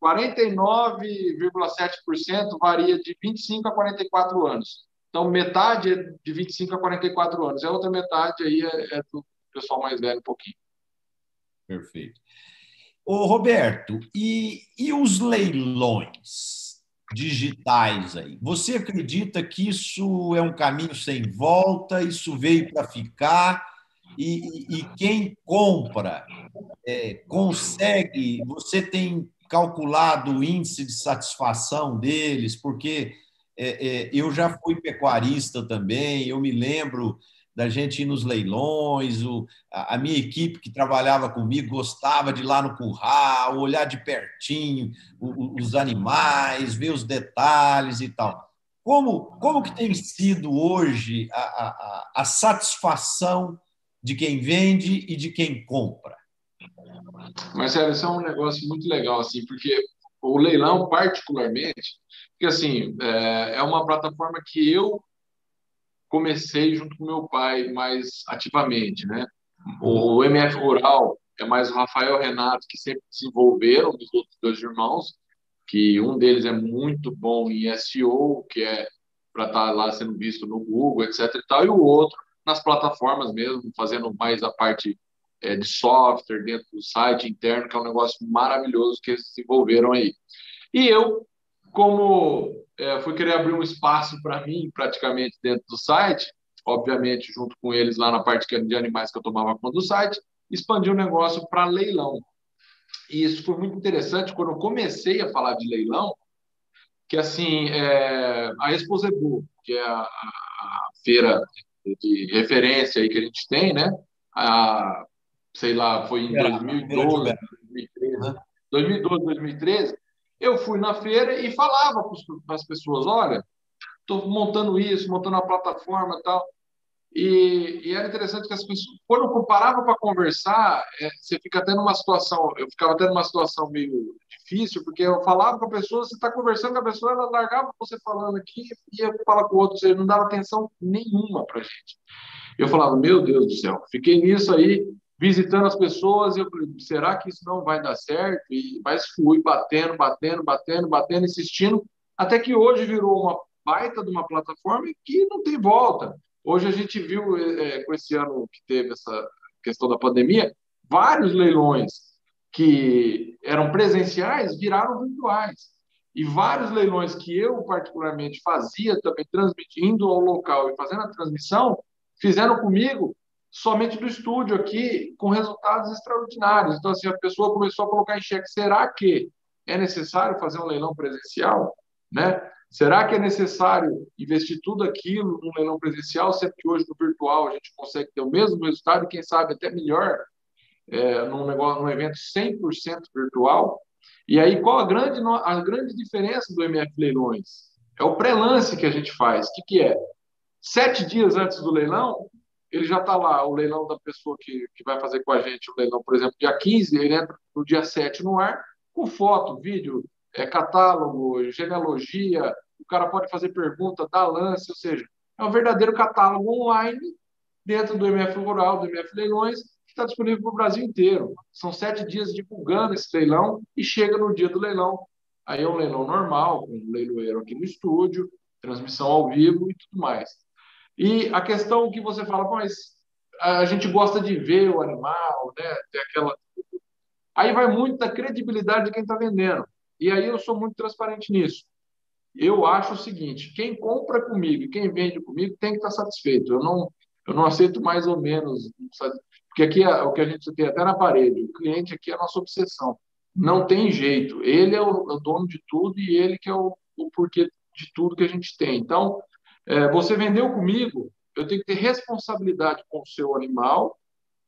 49,7% varia de 25 a 44 anos. Então, metade é de 25 a 44 anos. A outra metade aí é, é do pessoal mais velho um pouquinho. Perfeito. Ô, Roberto, e, e os leilões digitais aí? Você acredita que isso é um caminho sem volta? Isso veio para ficar? e, e quem compra é, consegue, você tem calculado o índice de satisfação deles, porque é, é, eu já fui pecuarista também, eu me lembro da gente ir nos leilões, o, a, a, minha equipe que trabalhava comigo gostava de ir lá no curral, olhar de pertinho o, os animais, ver os detalhes e tal. Como, como que tem sido hoje a, a, a satisfação de quem vende e de quem compra. Marcelo, isso é um negócio muito legal, assim, porque o leilão, particularmente, porque assim, é, é uma plataforma que eu comecei junto com meu pai mais ativamente, né? O MF Rural é mais o Rafael Renato, que sempre se envolveram, os outros dois irmãos, que um deles é muito bom em SEO, que é para estar tá lá sendo visto no Google, etc. E, tal, e o outro nas plataformas mesmo, fazendo mais a parte é, de software dentro do site interno, que é um negócio maravilhoso que eles desenvolveram aí. E eu, como é, fui querer abrir um espaço para mim, praticamente, dentro do site, obviamente, junto com eles lá na parte de animais que eu tomava conta do site, expandi o negócio para leilão. E isso foi muito interessante quando eu comecei a falar de leilão, que assim, é, a Expo Zebu, que é a, a, a feira de referência aí que a gente tem, né? A, sei lá, foi em 2012, 2013, 2012, 2013, eu fui na feira e falava para as pessoas, olha, estou montando isso, montando uma plataforma e tal. E, e, era interessante que as pessoas, quando comparava para conversar, é, você fica até numa situação, eu ficava até numa situação meio difícil, porque eu falava com a pessoa, você está conversando com a pessoa, ela largava você falando aqui e ia falar com o outro, você não dava atenção nenhuma para gente. Eu falava, meu Deus do céu, fiquei nisso aí, visitando as pessoas, eu falei, será que isso não vai dar certo? E, mas fui batendo, batendo, batendo, batendo, insistindo, até que hoje virou uma baita de uma plataforma que não tem volta. Hoje a gente viu, é, com esse ano que teve essa questão da pandemia, vários leilões que eram presenciais viraram virtuais. E vários leilões que eu, particularmente, fazia também, transmitindo ao local e fazendo a transmissão, fizeram comigo somente do estúdio aqui, com resultados extraordinários. Então, assim, a pessoa começou a colocar em xeque: será que é necessário fazer um leilão presencial? Né? Será que é necessário investir tudo aquilo num leilão presencial, sendo que hoje no virtual a gente consegue ter o mesmo resultado quem sabe, até melhor, é, num, negócio, num evento 100% virtual? E aí, qual a grande, a grande diferença do MF Leilões? É o pré-lance que a gente faz. O que, que é? Sete dias antes do leilão, ele já está lá, o leilão da pessoa que, que vai fazer com a gente o leilão, por exemplo, dia 15, ele entra no dia 7 no ar, com foto, vídeo, é, catálogo, genealogia, o cara pode fazer pergunta, dar lance, ou seja, é um verdadeiro catálogo online dentro do MF Rural, do MF Leilões, que está disponível para o Brasil inteiro. São sete dias divulgando esse leilão e chega no dia do leilão. Aí é um leilão normal, com um leiloeiro aqui no estúdio, transmissão ao vivo e tudo mais. E a questão que você fala, mas a gente gosta de ver o animal, né? Tem aquela. Aí vai muito da credibilidade de quem está vendendo. E aí eu sou muito transparente nisso. Eu acho o seguinte: quem compra comigo e quem vende comigo tem que estar satisfeito. Eu não, eu não aceito mais ou menos, porque aqui é o que a gente tem até na parede. O cliente aqui é a nossa obsessão. Não tem jeito. Ele é o, é o dono de tudo e ele que é o, o porquê de tudo que a gente tem. Então, é, você vendeu comigo, eu tenho que ter responsabilidade com o seu animal,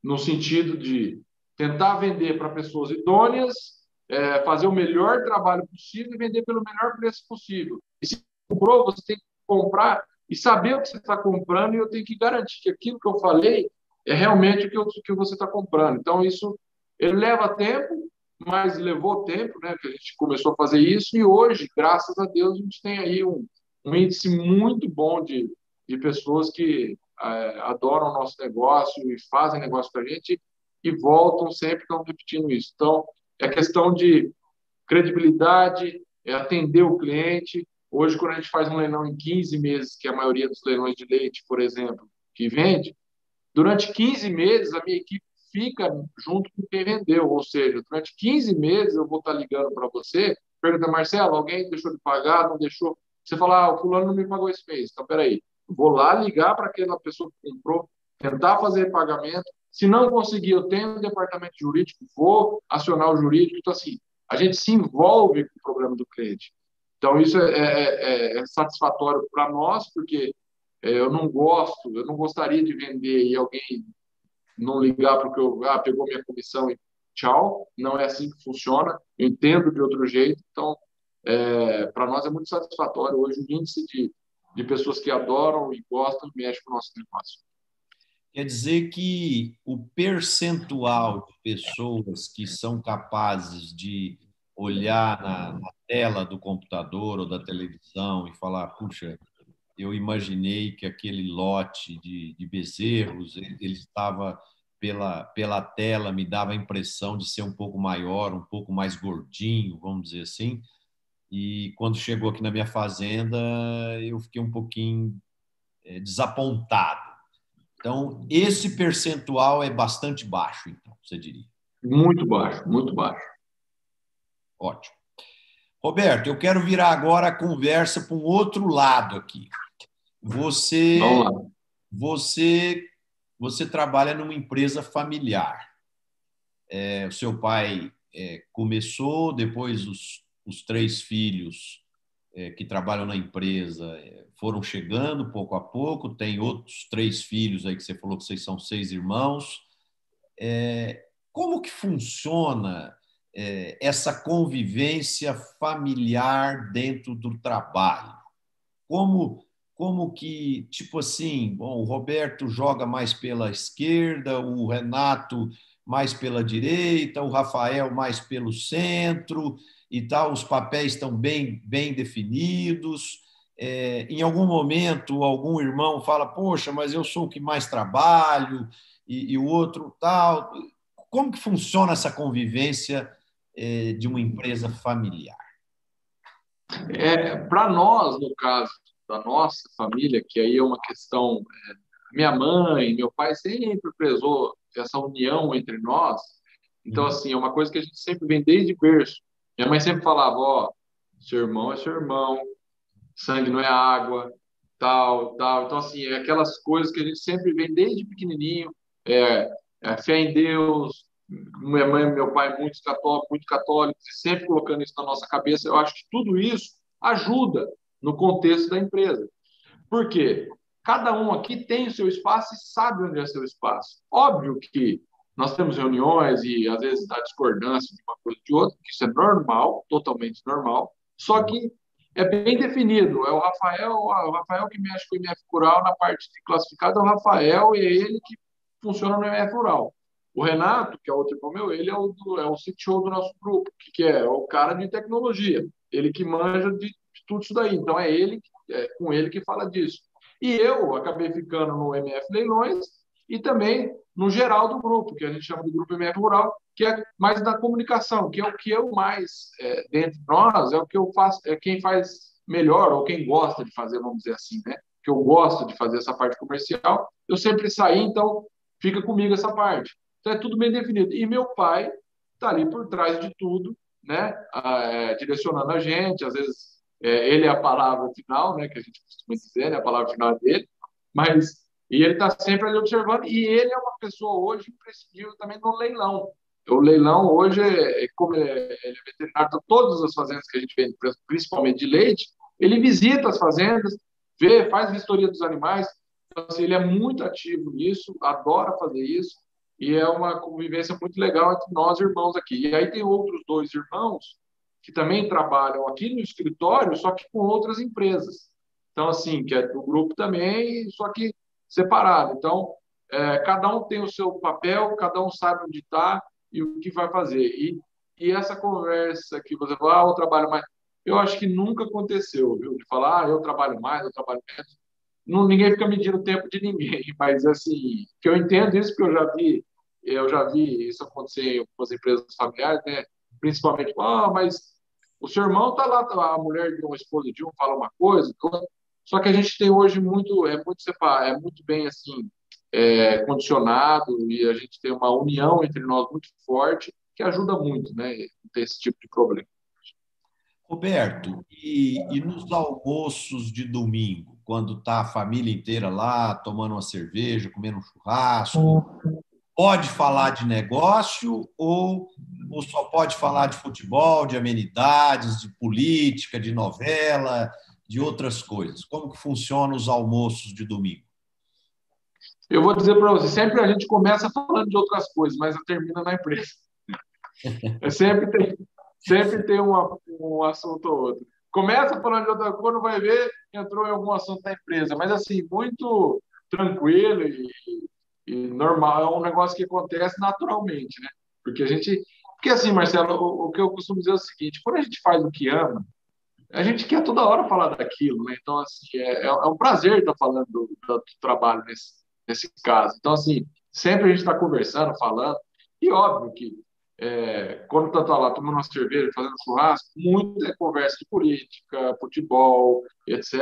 no sentido de tentar vender para pessoas idôneas, é, fazer o melhor trabalho possível e vender pelo menor preço possível. E se comprou, você tem que comprar e saber o que você está comprando e eu tenho que garantir que aquilo que eu falei é realmente o que, eu, que você está comprando. Então, isso ele leva tempo, mas levou tempo, né, que a gente começou a fazer isso e hoje, graças a Deus, a gente tem aí um, um índice muito bom de, de pessoas que é, adoram o nosso negócio e fazem negócio com a gente e voltam sempre estão repetindo isso. Então, é questão de credibilidade, é atender o cliente. Hoje, quando a gente faz um leilão em 15 meses, que é a maioria dos leilões de leite, por exemplo, que vende, durante 15 meses a minha equipe fica junto com quem vendeu, ou seja, durante 15 meses eu vou estar ligando para você, pergunta, Marcelo, alguém deixou de pagar, não deixou? Você fala, ah, o fulano não me pagou esse mês. Então, peraí, vou lá ligar para aquela pessoa que comprou, tentar fazer pagamento. Se não conseguir, eu tenho um departamento jurídico, vou acionar o jurídico. Então, assim, a gente se envolve com o problema do cliente. Então, isso é, é, é, é satisfatório para nós, porque é, eu não gosto, eu não gostaria de vender e alguém não ligar porque eu, ah, pegou minha comissão e tchau. Não é assim que funciona. Eu entendo de outro jeito. Então, é, para nós é muito satisfatório hoje o índice de, de pessoas que adoram e gostam e mexem com o nosso negócio. Quer dizer que o percentual de pessoas que são capazes de olhar na, na tela do computador ou da televisão e falar, puxa, eu imaginei que aquele lote de, de bezerros ele estava pela, pela tela, me dava a impressão de ser um pouco maior, um pouco mais gordinho, vamos dizer assim. E quando chegou aqui na minha fazenda, eu fiquei um pouquinho é, desapontado. Então, esse percentual é bastante baixo, então, você diria. Muito baixo, muito baixo. Ótimo. Roberto, eu quero virar agora a conversa para um outro lado aqui. Você, você, você trabalha numa empresa familiar. É, o seu pai é, começou, depois os os três filhos é, que trabalham na empresa é, foram chegando pouco a pouco, tem outros três filhos aí que você falou que vocês são seis irmãos. É, como que funciona é, essa convivência familiar dentro do trabalho? Como como que, tipo assim, bom, o Roberto joga mais pela esquerda, o Renato mais pela direita, o Rafael mais pelo centro e tal, os papéis estão bem, bem definidos. É, em algum momento, algum irmão fala, poxa, mas eu sou o que mais trabalho, e, e o outro tal. Como que funciona essa convivência é, de uma empresa familiar? É, Para nós, no caso da nossa família, que aí é uma questão. É, minha mãe, meu pai sempre prezou essa união entre nós. Então, uhum. assim, é uma coisa que a gente sempre vem desde berço. Minha mãe sempre falava: ó, seu irmão é seu irmão, sangue não é água, tal, tal. Então, assim, é aquelas coisas que a gente sempre vem desde pequenininho, é, é fé em Deus, minha mãe meu pai muito católicos, muito católicos, e sempre colocando isso na nossa cabeça. Eu acho que tudo isso ajuda no contexto da empresa. Por quê? Cada um aqui tem o seu espaço e sabe onde é seu espaço. Óbvio que nós temos reuniões e às vezes dá discordância de uma coisa de outra, que isso é normal, totalmente normal, só que é bem definido. É o Rafael, o Rafael que mexe com o MF Rural na parte de classificado, é o Rafael e é ele que funciona no MF Rural. O Renato, que é outro irmão meu, ele é o, do, é o CTO do nosso grupo, que, que é o cara de tecnologia, ele que manja de, de tudo isso daí. Então é ele, é com ele que fala disso. E eu acabei ficando no MF Leilões e também no geral do grupo, que a gente chama de Grupo MF Rural, que é mais da comunicação, que é o que eu mais, é, dentre nós, é o que eu faço, é quem faz melhor, ou quem gosta de fazer, vamos dizer assim, né? Que eu gosto de fazer essa parte comercial, eu sempre saí, então fica comigo essa parte. Então é tudo bem definido. E meu pai está ali por trás de tudo, né? É, direcionando a gente. Às vezes é, ele é a palavra final, né? Que a gente costuma dizer, né? A palavra final é dele. Mas e ele está sempre ali observando. E ele é uma pessoa hoje imprescindível também no leilão. O leilão hoje, é, como ele é, ele é veterinário, então todas as fazendas que a gente vende, principalmente de leite, ele visita as fazendas, vê, faz vistoria dos animais. Então, assim, ele é muito ativo nisso, adora fazer isso e é uma convivência muito legal entre nós irmãos aqui. E aí tem outros dois irmãos que também trabalham aqui no escritório, só que com outras empresas. Então, assim, que é do grupo também, só que separado. Então, é, cada um tem o seu papel, cada um sabe onde está e o que vai fazer. E, e essa conversa que você fala, ah, eu trabalho mais, eu acho que nunca aconteceu, viu? De falar, ah, eu trabalho mais, eu trabalho menos não, ninguém fica medindo o tempo de ninguém, [LAUGHS] mas assim, que eu entendo isso, porque eu já vi, eu já vi isso acontecer em algumas empresas familiares, né? Principalmente, ah, mas o seu irmão está lá, tá, a mulher de uma esposa de um fala uma coisa, só que a gente tem hoje muito, é muito é muito bem assim, é, condicionado e a gente tem uma união entre nós muito forte que ajuda muito, né? Ter esse tipo de problema. Roberto, e, e nos almoços de domingo? quando está a família inteira lá, tomando uma cerveja, comendo um churrasco. Pode falar de negócio ou, ou só pode falar de futebol, de amenidades, de política, de novela, de outras coisas? Como que funcionam os almoços de domingo? Eu vou dizer para você, sempre a gente começa falando de outras coisas, mas termina na empresa. É sempre tem, sempre tem um assunto ou outro. Começa falando de outra coisa, não vai ver, entrou em algum assunto da empresa. Mas, assim, muito tranquilo e, e normal. É um negócio que acontece naturalmente, né? Porque a gente. Porque, assim, Marcelo, o, o que eu costumo dizer é o seguinte: quando a gente faz o que ama, a gente quer toda hora falar daquilo, né? Então, assim, é, é, é um prazer estar falando do, do, trabalho nesse, nesse caso. Então, assim, sempre a gente está conversando, falando, e óbvio que é, quando está lá tomando uma cerveja, fazendo churrasco, muita é conversa de política, futebol, etc.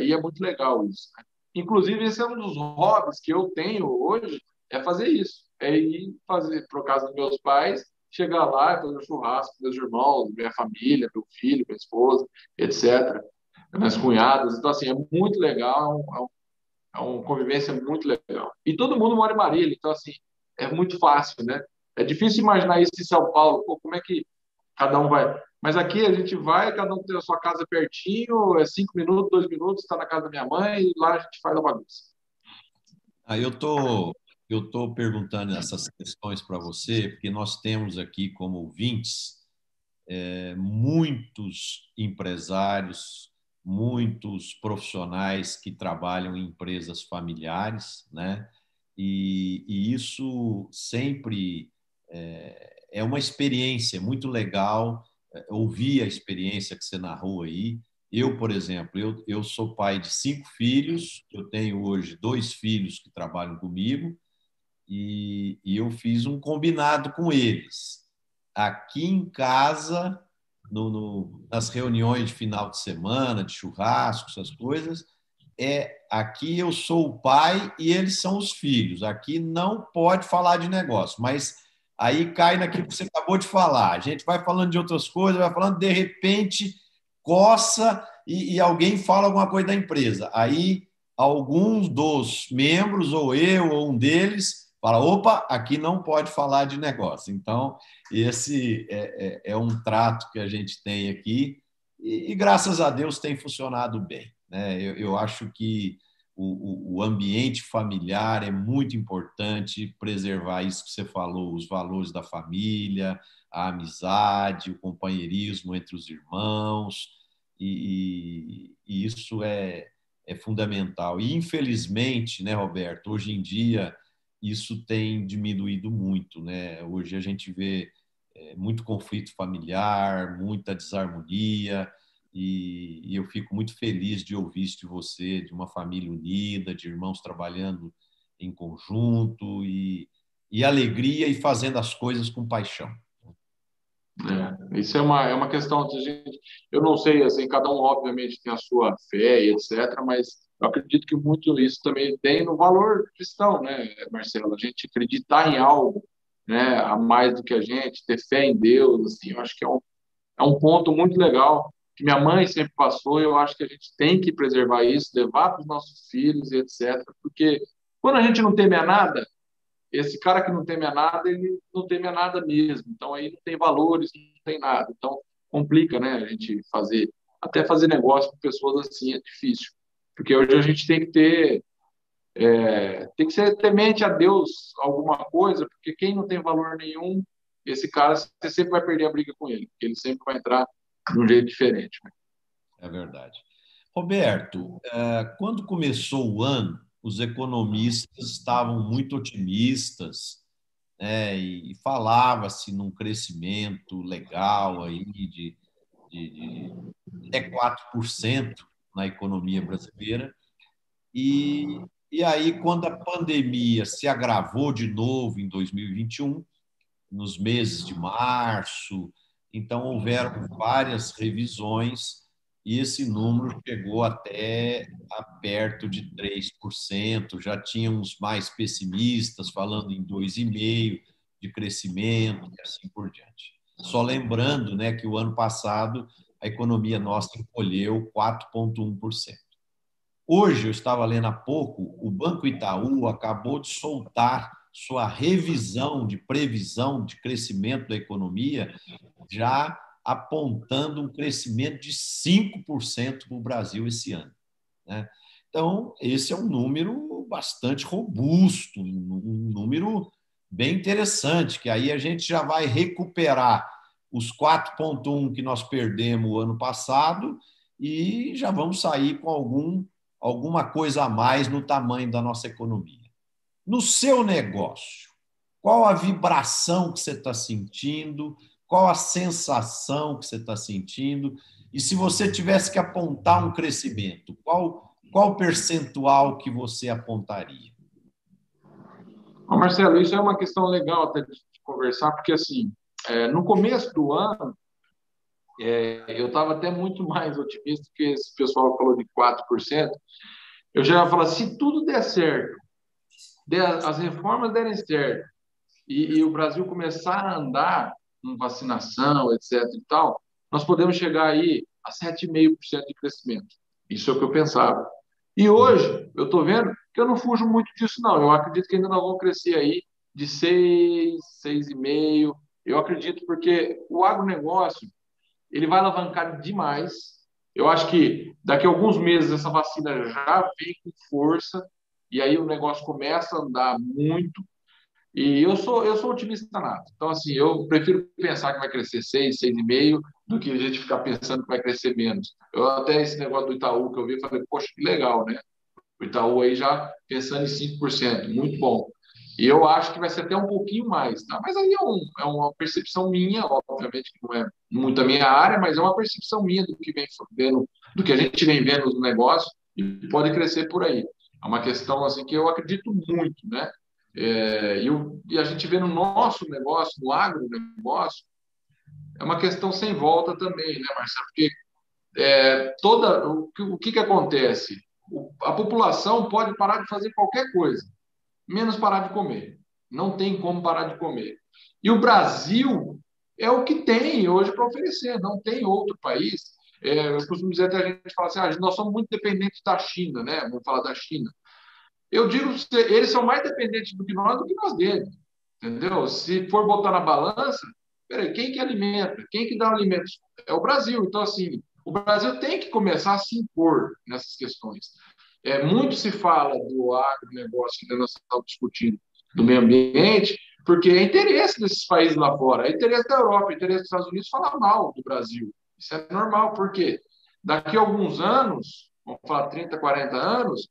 E é muito legal isso. Né? Inclusive, esse é um dos hobbies que eu tenho hoje, é fazer isso. É ir fazer, por causa dos meus pais, chegar lá, fazer um churrasco com meus irmãos, minha família, meu filho, minha esposa, etc. Minhas cunhadas. Então, assim, é muito legal, é, um, é uma convivência muito legal. E todo mundo mora em Marília, então, assim, é muito fácil, né? É difícil imaginar isso em São Paulo. Pô, como é que cada um vai. Mas aqui a gente vai, cada um tem a sua casa pertinho, é cinco minutos, dois minutos, está na casa da minha mãe e lá a gente faz a bagunça. Ah, eu tô, eu tô perguntando essas questões para você porque nós temos aqui como ouvintes é, muitos empresários, muitos profissionais que trabalham em empresas familiares, né? E, e isso sempre é, é uma experiência muito legal é, ouvir a experiência que você narrou aí. Eu, por exemplo, eu, eu sou pai de cinco filhos, eu tenho hoje dois filhos que trabalham comigo e, e eu fiz um combinado com eles. Aqui em casa, no, no, nas reuniões de final de semana, de churrasco, essas coisas, é aqui eu sou o pai e eles são os filhos. Aqui não pode falar de negócio, mas Aí cai naquilo que você acabou de falar. A gente vai falando de outras coisas, vai falando, de repente coça e, e alguém fala alguma coisa da empresa. Aí alguns dos membros, ou eu, ou um deles, fala: opa, aqui não pode falar de negócio. Então, esse é, é, é um trato que a gente tem aqui e, e, graças a Deus tem funcionado bem. Né? Eu, eu acho que o, o, ambiente familiar é muito importante, preservar isso que você falou, os valores da família, a amizade, o companheirismo entre os irmãos, e, e, isso é, é fundamental. E, infelizmente, né, Roberto, hoje em dia isso tem diminuído muito. Né? Hoje a gente vê é, muito conflito familiar, muita desarmonia, e, e, eu fico muito feliz de ouvir isso de você, de uma família unida, de irmãos trabalhando em conjunto e, e alegria e fazendo as coisas com paixão. É, isso é uma, é uma questão de gente, eu não sei, assim, cada um obviamente tem a sua fé e etc, mas eu acredito que muito isso também tem no valor cristão, né, Marcelo? A gente acreditar em algo, né, a mais do que a gente, ter fé em Deus, assim, eu acho que é um, é um ponto muito legal que minha mãe sempre passou, e eu acho que a gente tem que preservar isso, levar para os nossos filhos e etc. Porque quando a gente não teme a nada, esse cara que não teme a nada, ele não teme a nada mesmo. Então aí não tem valores, não tem nada. Então complica, né, a gente fazer, até fazer negócio com pessoas assim é difícil. Porque hoje a gente tem que ter é, tem que ser temente a Deus alguma coisa, porque quem não tem valor nenhum, esse cara você sempre vai perder a briga com ele, porque ele sempre vai entrar de um jeito diferente. Né? É verdade. Roberto, é, quando começou o ano, os economistas estavam muito otimistas né, e falava-se num crescimento legal aí de, de, de até 4% na economia brasileira. E, e aí, quando a pandemia se agravou de novo em 2021, nos meses de março, então, houveram várias revisões e esse número chegou até a perto de 3%. Já tínhamos mais pessimistas falando em 2,5% de crescimento e assim por diante. Só lembrando né, que o ano passado a economia nossa encolheu 4,1%. Hoje, eu estava lendo há pouco, o Banco Itaú acabou de soltar sua revisão de previsão de crescimento da economia, já apontando um crescimento de 5% para o Brasil esse ano. Né? Então, esse é um número bastante robusto, um número bem interessante, que aí a gente já vai recuperar os 4,1 que nós perdemos o ano passado e já vamos sair com algum, alguma coisa a mais no tamanho da nossa economia. No seu negócio, qual a vibração que você está sentindo? Qual a sensação que você está sentindo? E se você tivesse que apontar um crescimento, qual, qual percentual que você apontaria? Marcelo, isso é uma questão legal até de conversar, porque assim, é, no começo do ano, é, eu estava até muito [LAUGHS] mais otimista que esse pessoal falou de 4%. Eu já ia falar, se tudo der certo, as reformas derem certo e, e o Brasil começar a andar com vacinação, etc. e tal, nós podemos chegar aí a 7,5% de crescimento. Isso é o que eu pensava. E hoje, eu estou vendo que eu não fujo muito disso, não. Eu acredito que ainda nós vamos crescer aí de 6, 6,5%. Eu acredito porque o agronegócio ele vai alavancar demais. Eu acho que daqui a alguns meses essa vacina já vem com força e aí o negócio começa a andar muito. E eu sou eu sou otimista nato. Então assim, eu prefiro pensar que vai crescer 6, 6,5 do que a gente ficar pensando que vai crescer menos. Eu até esse negócio do Itaú que eu vi, falei, poxa, que legal, né? O Itaú aí já pensando em 5%, muito bom. E eu acho que vai ser até um pouquinho mais, tá? Mas aí é, um, é uma percepção minha, obviamente que não é muito a minha área, mas é uma percepção minha do que vem vendo, do que a gente vem vendo no negócio e pode crescer por aí. É uma questão assim que eu acredito muito, né? É, e, o, e, a gente vê no nosso negócio, no agronegócio, é uma questão sem volta também, né, Marcelo? Porque é, toda, o, o que, que acontece? O, a população pode parar de fazer qualquer coisa, menos parar de comer. Não tem como parar de comer. E o Brasil é o que tem hoje para oferecer, não tem outro país. É, eu costumo dizer até a gente fala assim, ah, nós somos muito dependentes da China, né? Vamos falar da China. Eu digo, eles são mais dependentes do que nós do que nós deles, entendeu? Se for botar na balança, peraí, quem que alimenta? Quem que dá alimentos? É o Brasil. Então, assim, o Brasil tem que começar a se impor nessas questões. É, muito se fala do agronegócio que nós estamos discutindo, do meio ambiente, porque é interesse desses países lá fora, é interesse da Europa, é interesse dos Estados Unidos falar mal do Brasil. Isso é normal, porque daqui a alguns anos, vamos falar 30, 40 anos,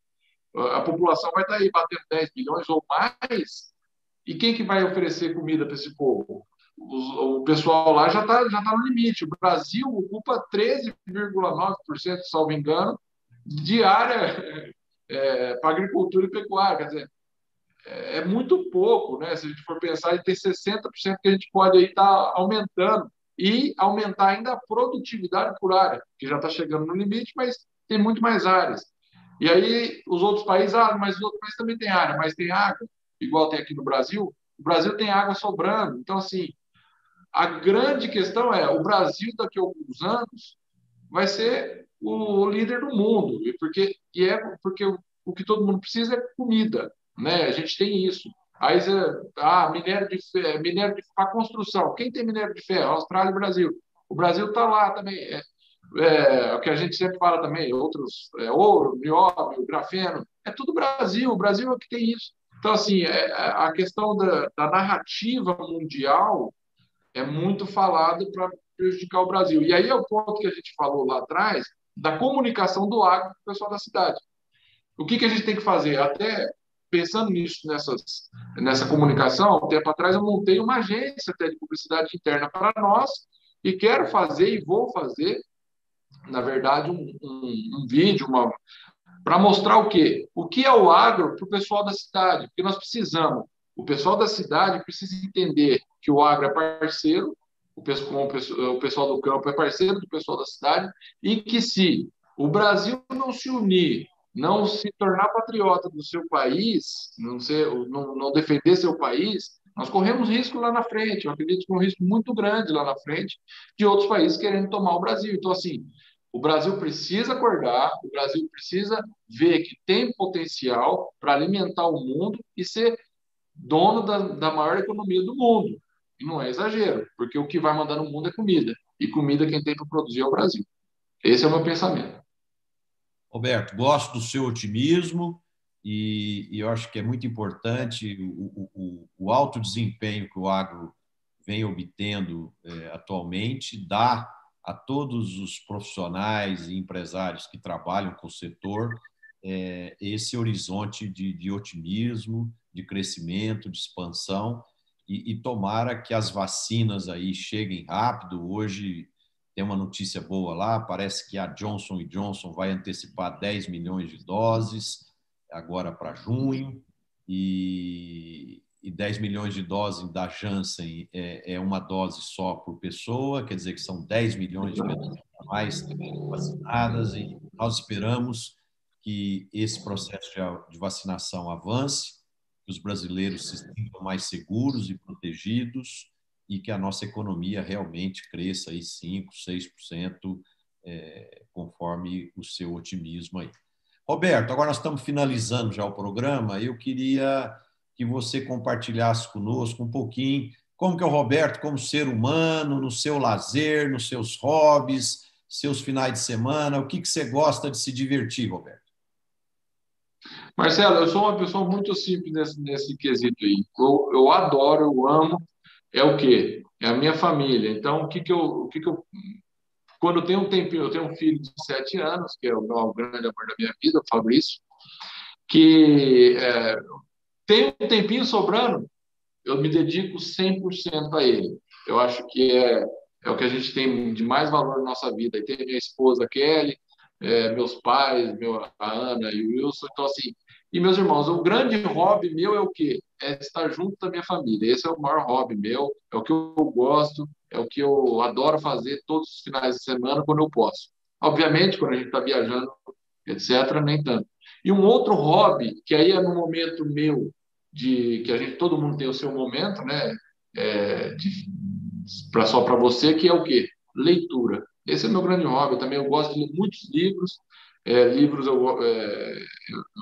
a população vai estar aí batendo 10 milhões ou mais, e quem que vai oferecer comida para esse povo? o pessoal lá já está já tá no limite. O Brasil ocupa 13,9%, salvo engano, de área é, para agricultura e pecuária. Quer dizer, é, é, muito pouco, né? Se a gente for pensar, e tem 60% que a gente pode estar tá aumentando e aumentar ainda a produtividade por área, que já está chegando no limite, mas tem muito mais áreas. E aí os outros países, ah, mas os outros países também têm área, mas tem água, igual tem aqui no Brasil. O Brasil tem água sobrando. Então, assim, a grande questão é: o Brasil, daqui a alguns anos, vai ser o líder do mundo, porque, e é porque o, o que todo mundo precisa é comida. Né? A gente tem isso. Aí, ah, minério de ferro, minério para construção. Quem tem minério de ferro? Austrália e Brasil. O Brasil está lá também. É, é, o que a gente sempre fala também, outros, é, ouro, nióbio, grafeno, é tudo Brasil. O Brasil é que tem isso. Então, assim, é, é a questão da, da narrativa mundial é muito falado para prejudicar o Brasil. E aí é o ponto que a gente falou lá atrás da comunicação do agro para o pessoal da cidade. O que, que a gente tem que fazer? Até pensando nisso, nessas, nessa comunicação, um tempo atrás eu montei uma agência até de publicidade interna para nós e quero fazer e vou fazer, na verdade, um, um, um vídeo para mostrar o quê? O que é o agro para o pessoal da cidade, porque nós precisamos o pessoal da cidade precisa entender que o agro é parceiro, o pessoal do campo é parceiro do pessoal da cidade, e que se o Brasil não se unir, não se tornar patriota do seu país, não, ser, não, não defender seu país, nós corremos risco lá na frente. Eu acredito que é um risco muito grande lá na frente de outros países querendo tomar o Brasil. Então, assim, o Brasil precisa acordar, o Brasil precisa ver que tem potencial para alimentar o mundo e ser dono da, da maior economia do mundo. E não é exagero, porque o que vai mandar no mundo é comida. E comida quem tem para produzir é o Brasil. Esse é o meu pensamento. Roberto, gosto do seu otimismo e, e eu acho que é muito importante o, o, o, alto desempenho que o agro vem obtendo é, atualmente, dá a todos os profissionais e empresários que trabalham com o setor é, esse horizonte de, de otimismo, de crescimento, de expansão e, e, tomara que as vacinas aí cheguem rápido. Hoje tem uma notícia boa lá, parece que a Johnson Johnson vai antecipar 10 milhões de doses agora para junho. E, e 10 milhões de doses da Janssen é, é, uma dose só por pessoa, quer dizer que são 10 milhões de pessoas mais vacinadas. E nós esperamos que esse processo de vacinação avance que os brasileiros se sintam mais seguros e protegidos e que a nossa economia realmente cresça aí 5%, 6%, é, conforme o seu otimismo aí. Roberto, agora nós estamos finalizando já o programa. Eu queria que você compartilhasse conosco um pouquinho como que é o Roberto como ser humano, no seu lazer, nos seus hobbies, seus finais de semana, o que, que você gosta de se divertir, Roberto? Marcelo, eu sou uma pessoa muito simples nesse, nesse quesito aí. Eu, eu adoro, eu amo, é o quê? É a minha família. Então, o que que eu, o que que eu quando eu tenho um tempinho, eu tenho um filho de sete anos, que é o meu grande amor da minha vida, o Fabrício, que é, tem um tempinho sobrando, eu me dedico 100% a ele. Eu acho que é, é o que a gente tem de mais valor na nossa vida. E tem minha esposa, Kelly, é, meus pais, meu, a Ana e o Wilson. Então, assim, e meus irmãos, o grande hobby meu é o quê? É estar junto da minha família. Esse é o maior hobby meu, é o que eu gosto, é o que eu adoro fazer todos os finais de semana quando eu posso. Obviamente, quando a gente está viajando, etc., nem tanto. E um outro hobby, que aí é no momento meu, de que a gente, todo mundo tem o seu momento, né? É, pra, só para você, que é o quê? Leitura. Esse é meu grande hobby. Também eu gosto de ler muitos livros. É, livros eu, é,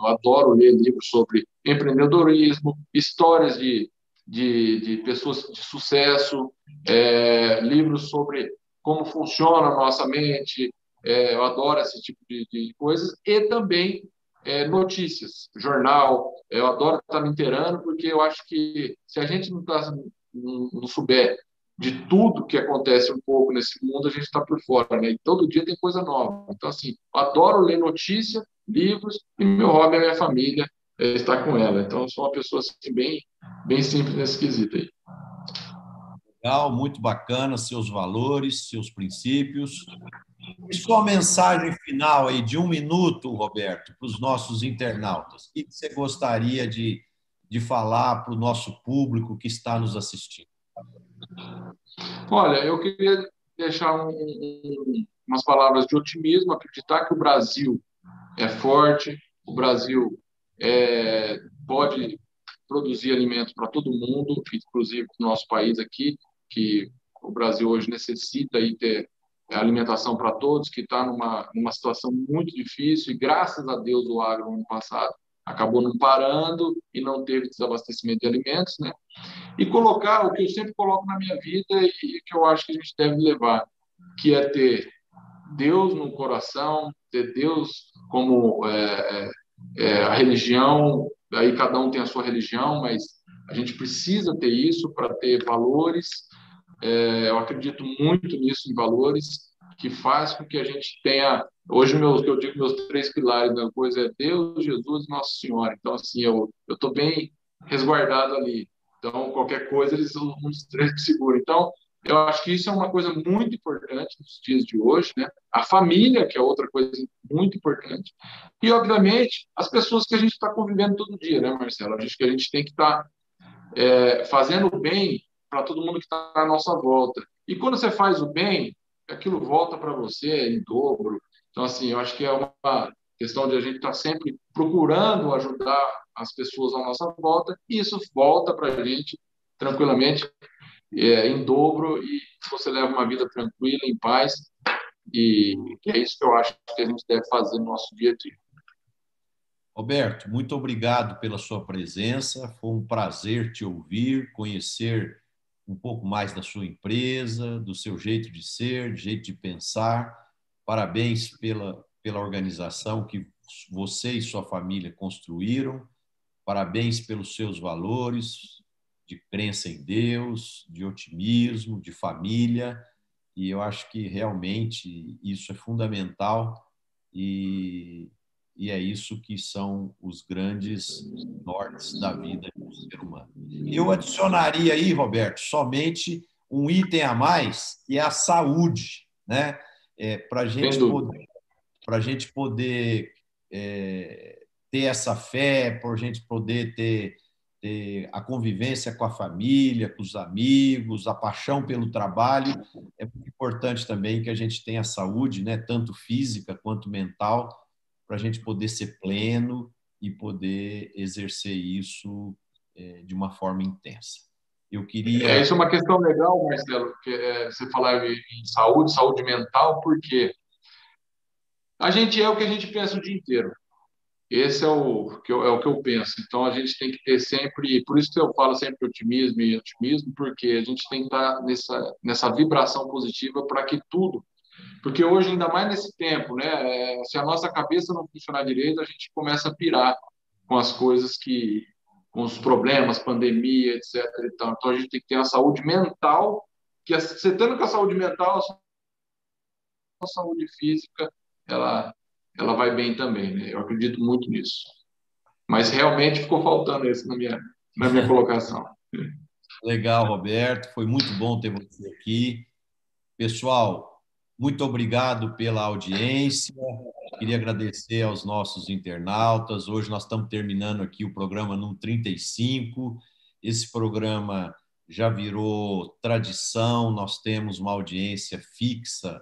eu adoro ler livros sobre empreendedorismo, histórias de, de, de pessoas de sucesso, é, livros sobre como funciona a nossa mente. É, eu adoro esse tipo de, de coisas e também é, notícias, jornal. Eu adoro estar me inteirando porque eu acho que se a gente não, tá, não, não souber de tudo que acontece um pouco nesse mundo, a gente está por fora, né? E todo dia tem coisa nova. Então, assim, adoro ler notícia, livros, e meu hobby é minha família, é estar com ela. Então, sou uma pessoa assim, bem, bem simples nesse quesito aí. Legal, muito bacana, seus valores, seus princípios. E sua mensagem final aí de um minuto, Roberto, para os nossos internautas. O que você gostaria de, de falar para o nosso público que está nos assistindo? Olha, eu queria deixar um, um, umas palavras de otimismo, acreditar que o Brasil é forte, o Brasil é, pode produzir alimentos para todo mundo, inclusive para o nosso país aqui, que o Brasil hoje necessita aí ter alimentação para todos, que está numa, numa situação muito difícil, e graças a Deus o agro, no ano passado, acabou não parando e não teve desabastecimento de alimentos, né? E colocar o que eu sempre coloco na minha vida e que eu acho que a gente deve levar, que é ter Deus no coração, ter Deus como é, é, é a religião, aí cada um tem a sua religião, mas a gente precisa ter isso para ter valores. É, eu acredito muito nisso, em valores, que faz com que a gente tenha Hoje, eu digo meus três pilares da coisa é Deus, Jesus e Nossa Senhora. Então, assim, eu estou bem resguardado ali. Então, qualquer coisa, eles são os três que seguram. Então, eu acho que isso é uma coisa muito importante nos dias de hoje, né? A família, que é outra coisa muito importante. E, obviamente, as pessoas que a gente está convivendo todo dia, né, Marcelo? A gente, que a gente tem que estar tá, é, fazendo bem para todo mundo que está à nossa volta. E quando você faz o bem, aquilo volta para você em dobro, então, assim, eu acho que é uma questão de a gente estar tá sempre procurando ajudar as pessoas à nossa volta, e isso volta para a gente tranquilamente, é, em dobro, e você leva uma vida tranquila, em paz, e é isso que eu acho que a gente deve fazer no nosso dia a dia. Roberto, muito obrigado pela sua presença. Foi um prazer te ouvir, conhecer um pouco mais da sua empresa, do seu jeito de ser, jeito de pensar. Parabéns pela, pela organização que você e sua família construíram. Parabéns pelos seus valores de crença em Deus, de otimismo, de família. E eu acho que realmente isso é fundamental e, e é isso que são os grandes nortes da vida do ser humano. Eu adicionaria aí, Roberto, somente um item a mais, que é a saúde, né? é, para gente poder, a gente poder é, ter essa fé, para a gente poder ter, ter a convivência com a família, com os amigos, a paixão pelo trabalho, é muito importante também que a gente tenha saúde, né, tanto física quanto mental, para a gente poder ser pleno e poder exercer isso é, de uma forma intensa. Eu queria. É, isso é uma questão legal, Marcelo, que é, você falar em saúde, saúde mental, porque a gente é o que a gente pensa o dia inteiro. Esse é o, que eu, é o que eu penso. Então, a gente tem que ter sempre, por isso que eu falo sempre otimismo e otimismo, porque a gente tem que estar nessa, nessa vibração positiva para que tudo, porque hoje, ainda mais nesse tempo, né, é, se a nossa cabeça não funcionar direito, a gente começa a pirar com as coisas que, com os problemas, pandemia, etc. Então, então a gente tem que ter a saúde mental, que você tendo com a saúde mental, a saúde física, ela ela vai bem também, né? Eu acredito muito nisso. Mas realmente ficou faltando isso na minha, na minha [LAUGHS] colocação. Legal, Roberto. Foi muito bom ter você aqui. Pessoal, muito obrigado pela audiência. Queria agradecer aos nossos internautas. Hoje nós estamos terminando aqui o programa no 35. Esse programa já virou tradição, nós temos uma audiência fixa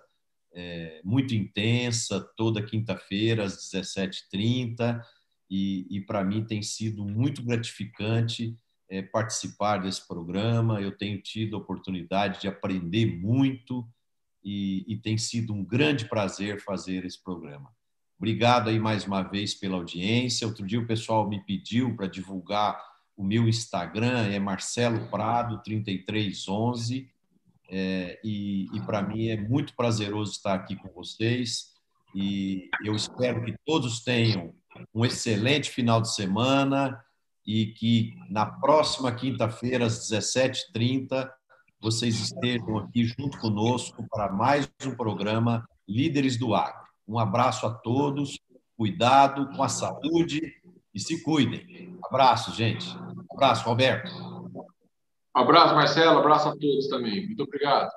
é, muito intensa, toda quinta-feira, às 17h30, e, e para mim tem sido muito gratificante é, participar desse programa. Eu tenho tido a oportunidade de aprender muito e, e tem sido um grande prazer fazer esse programa. Obrigado aí mais uma vez pela audiência. Outro dia o pessoal me pediu para divulgar o meu Instagram, é Marcelo Prado 3311. É, e, e para mim é muito prazeroso estar aqui com vocês. E eu espero que todos tenham um excelente final de semana e que na próxima quinta-feira, às 17h30, vocês estejam aqui junto conosco para mais um programa Líderes do Agro. Um abraço a todos, cuidado com a saúde e se cuidem. Abraço, gente. Abraço, Roberto. Abraço, Marcelo. Abraço a todos também. Muito obrigado.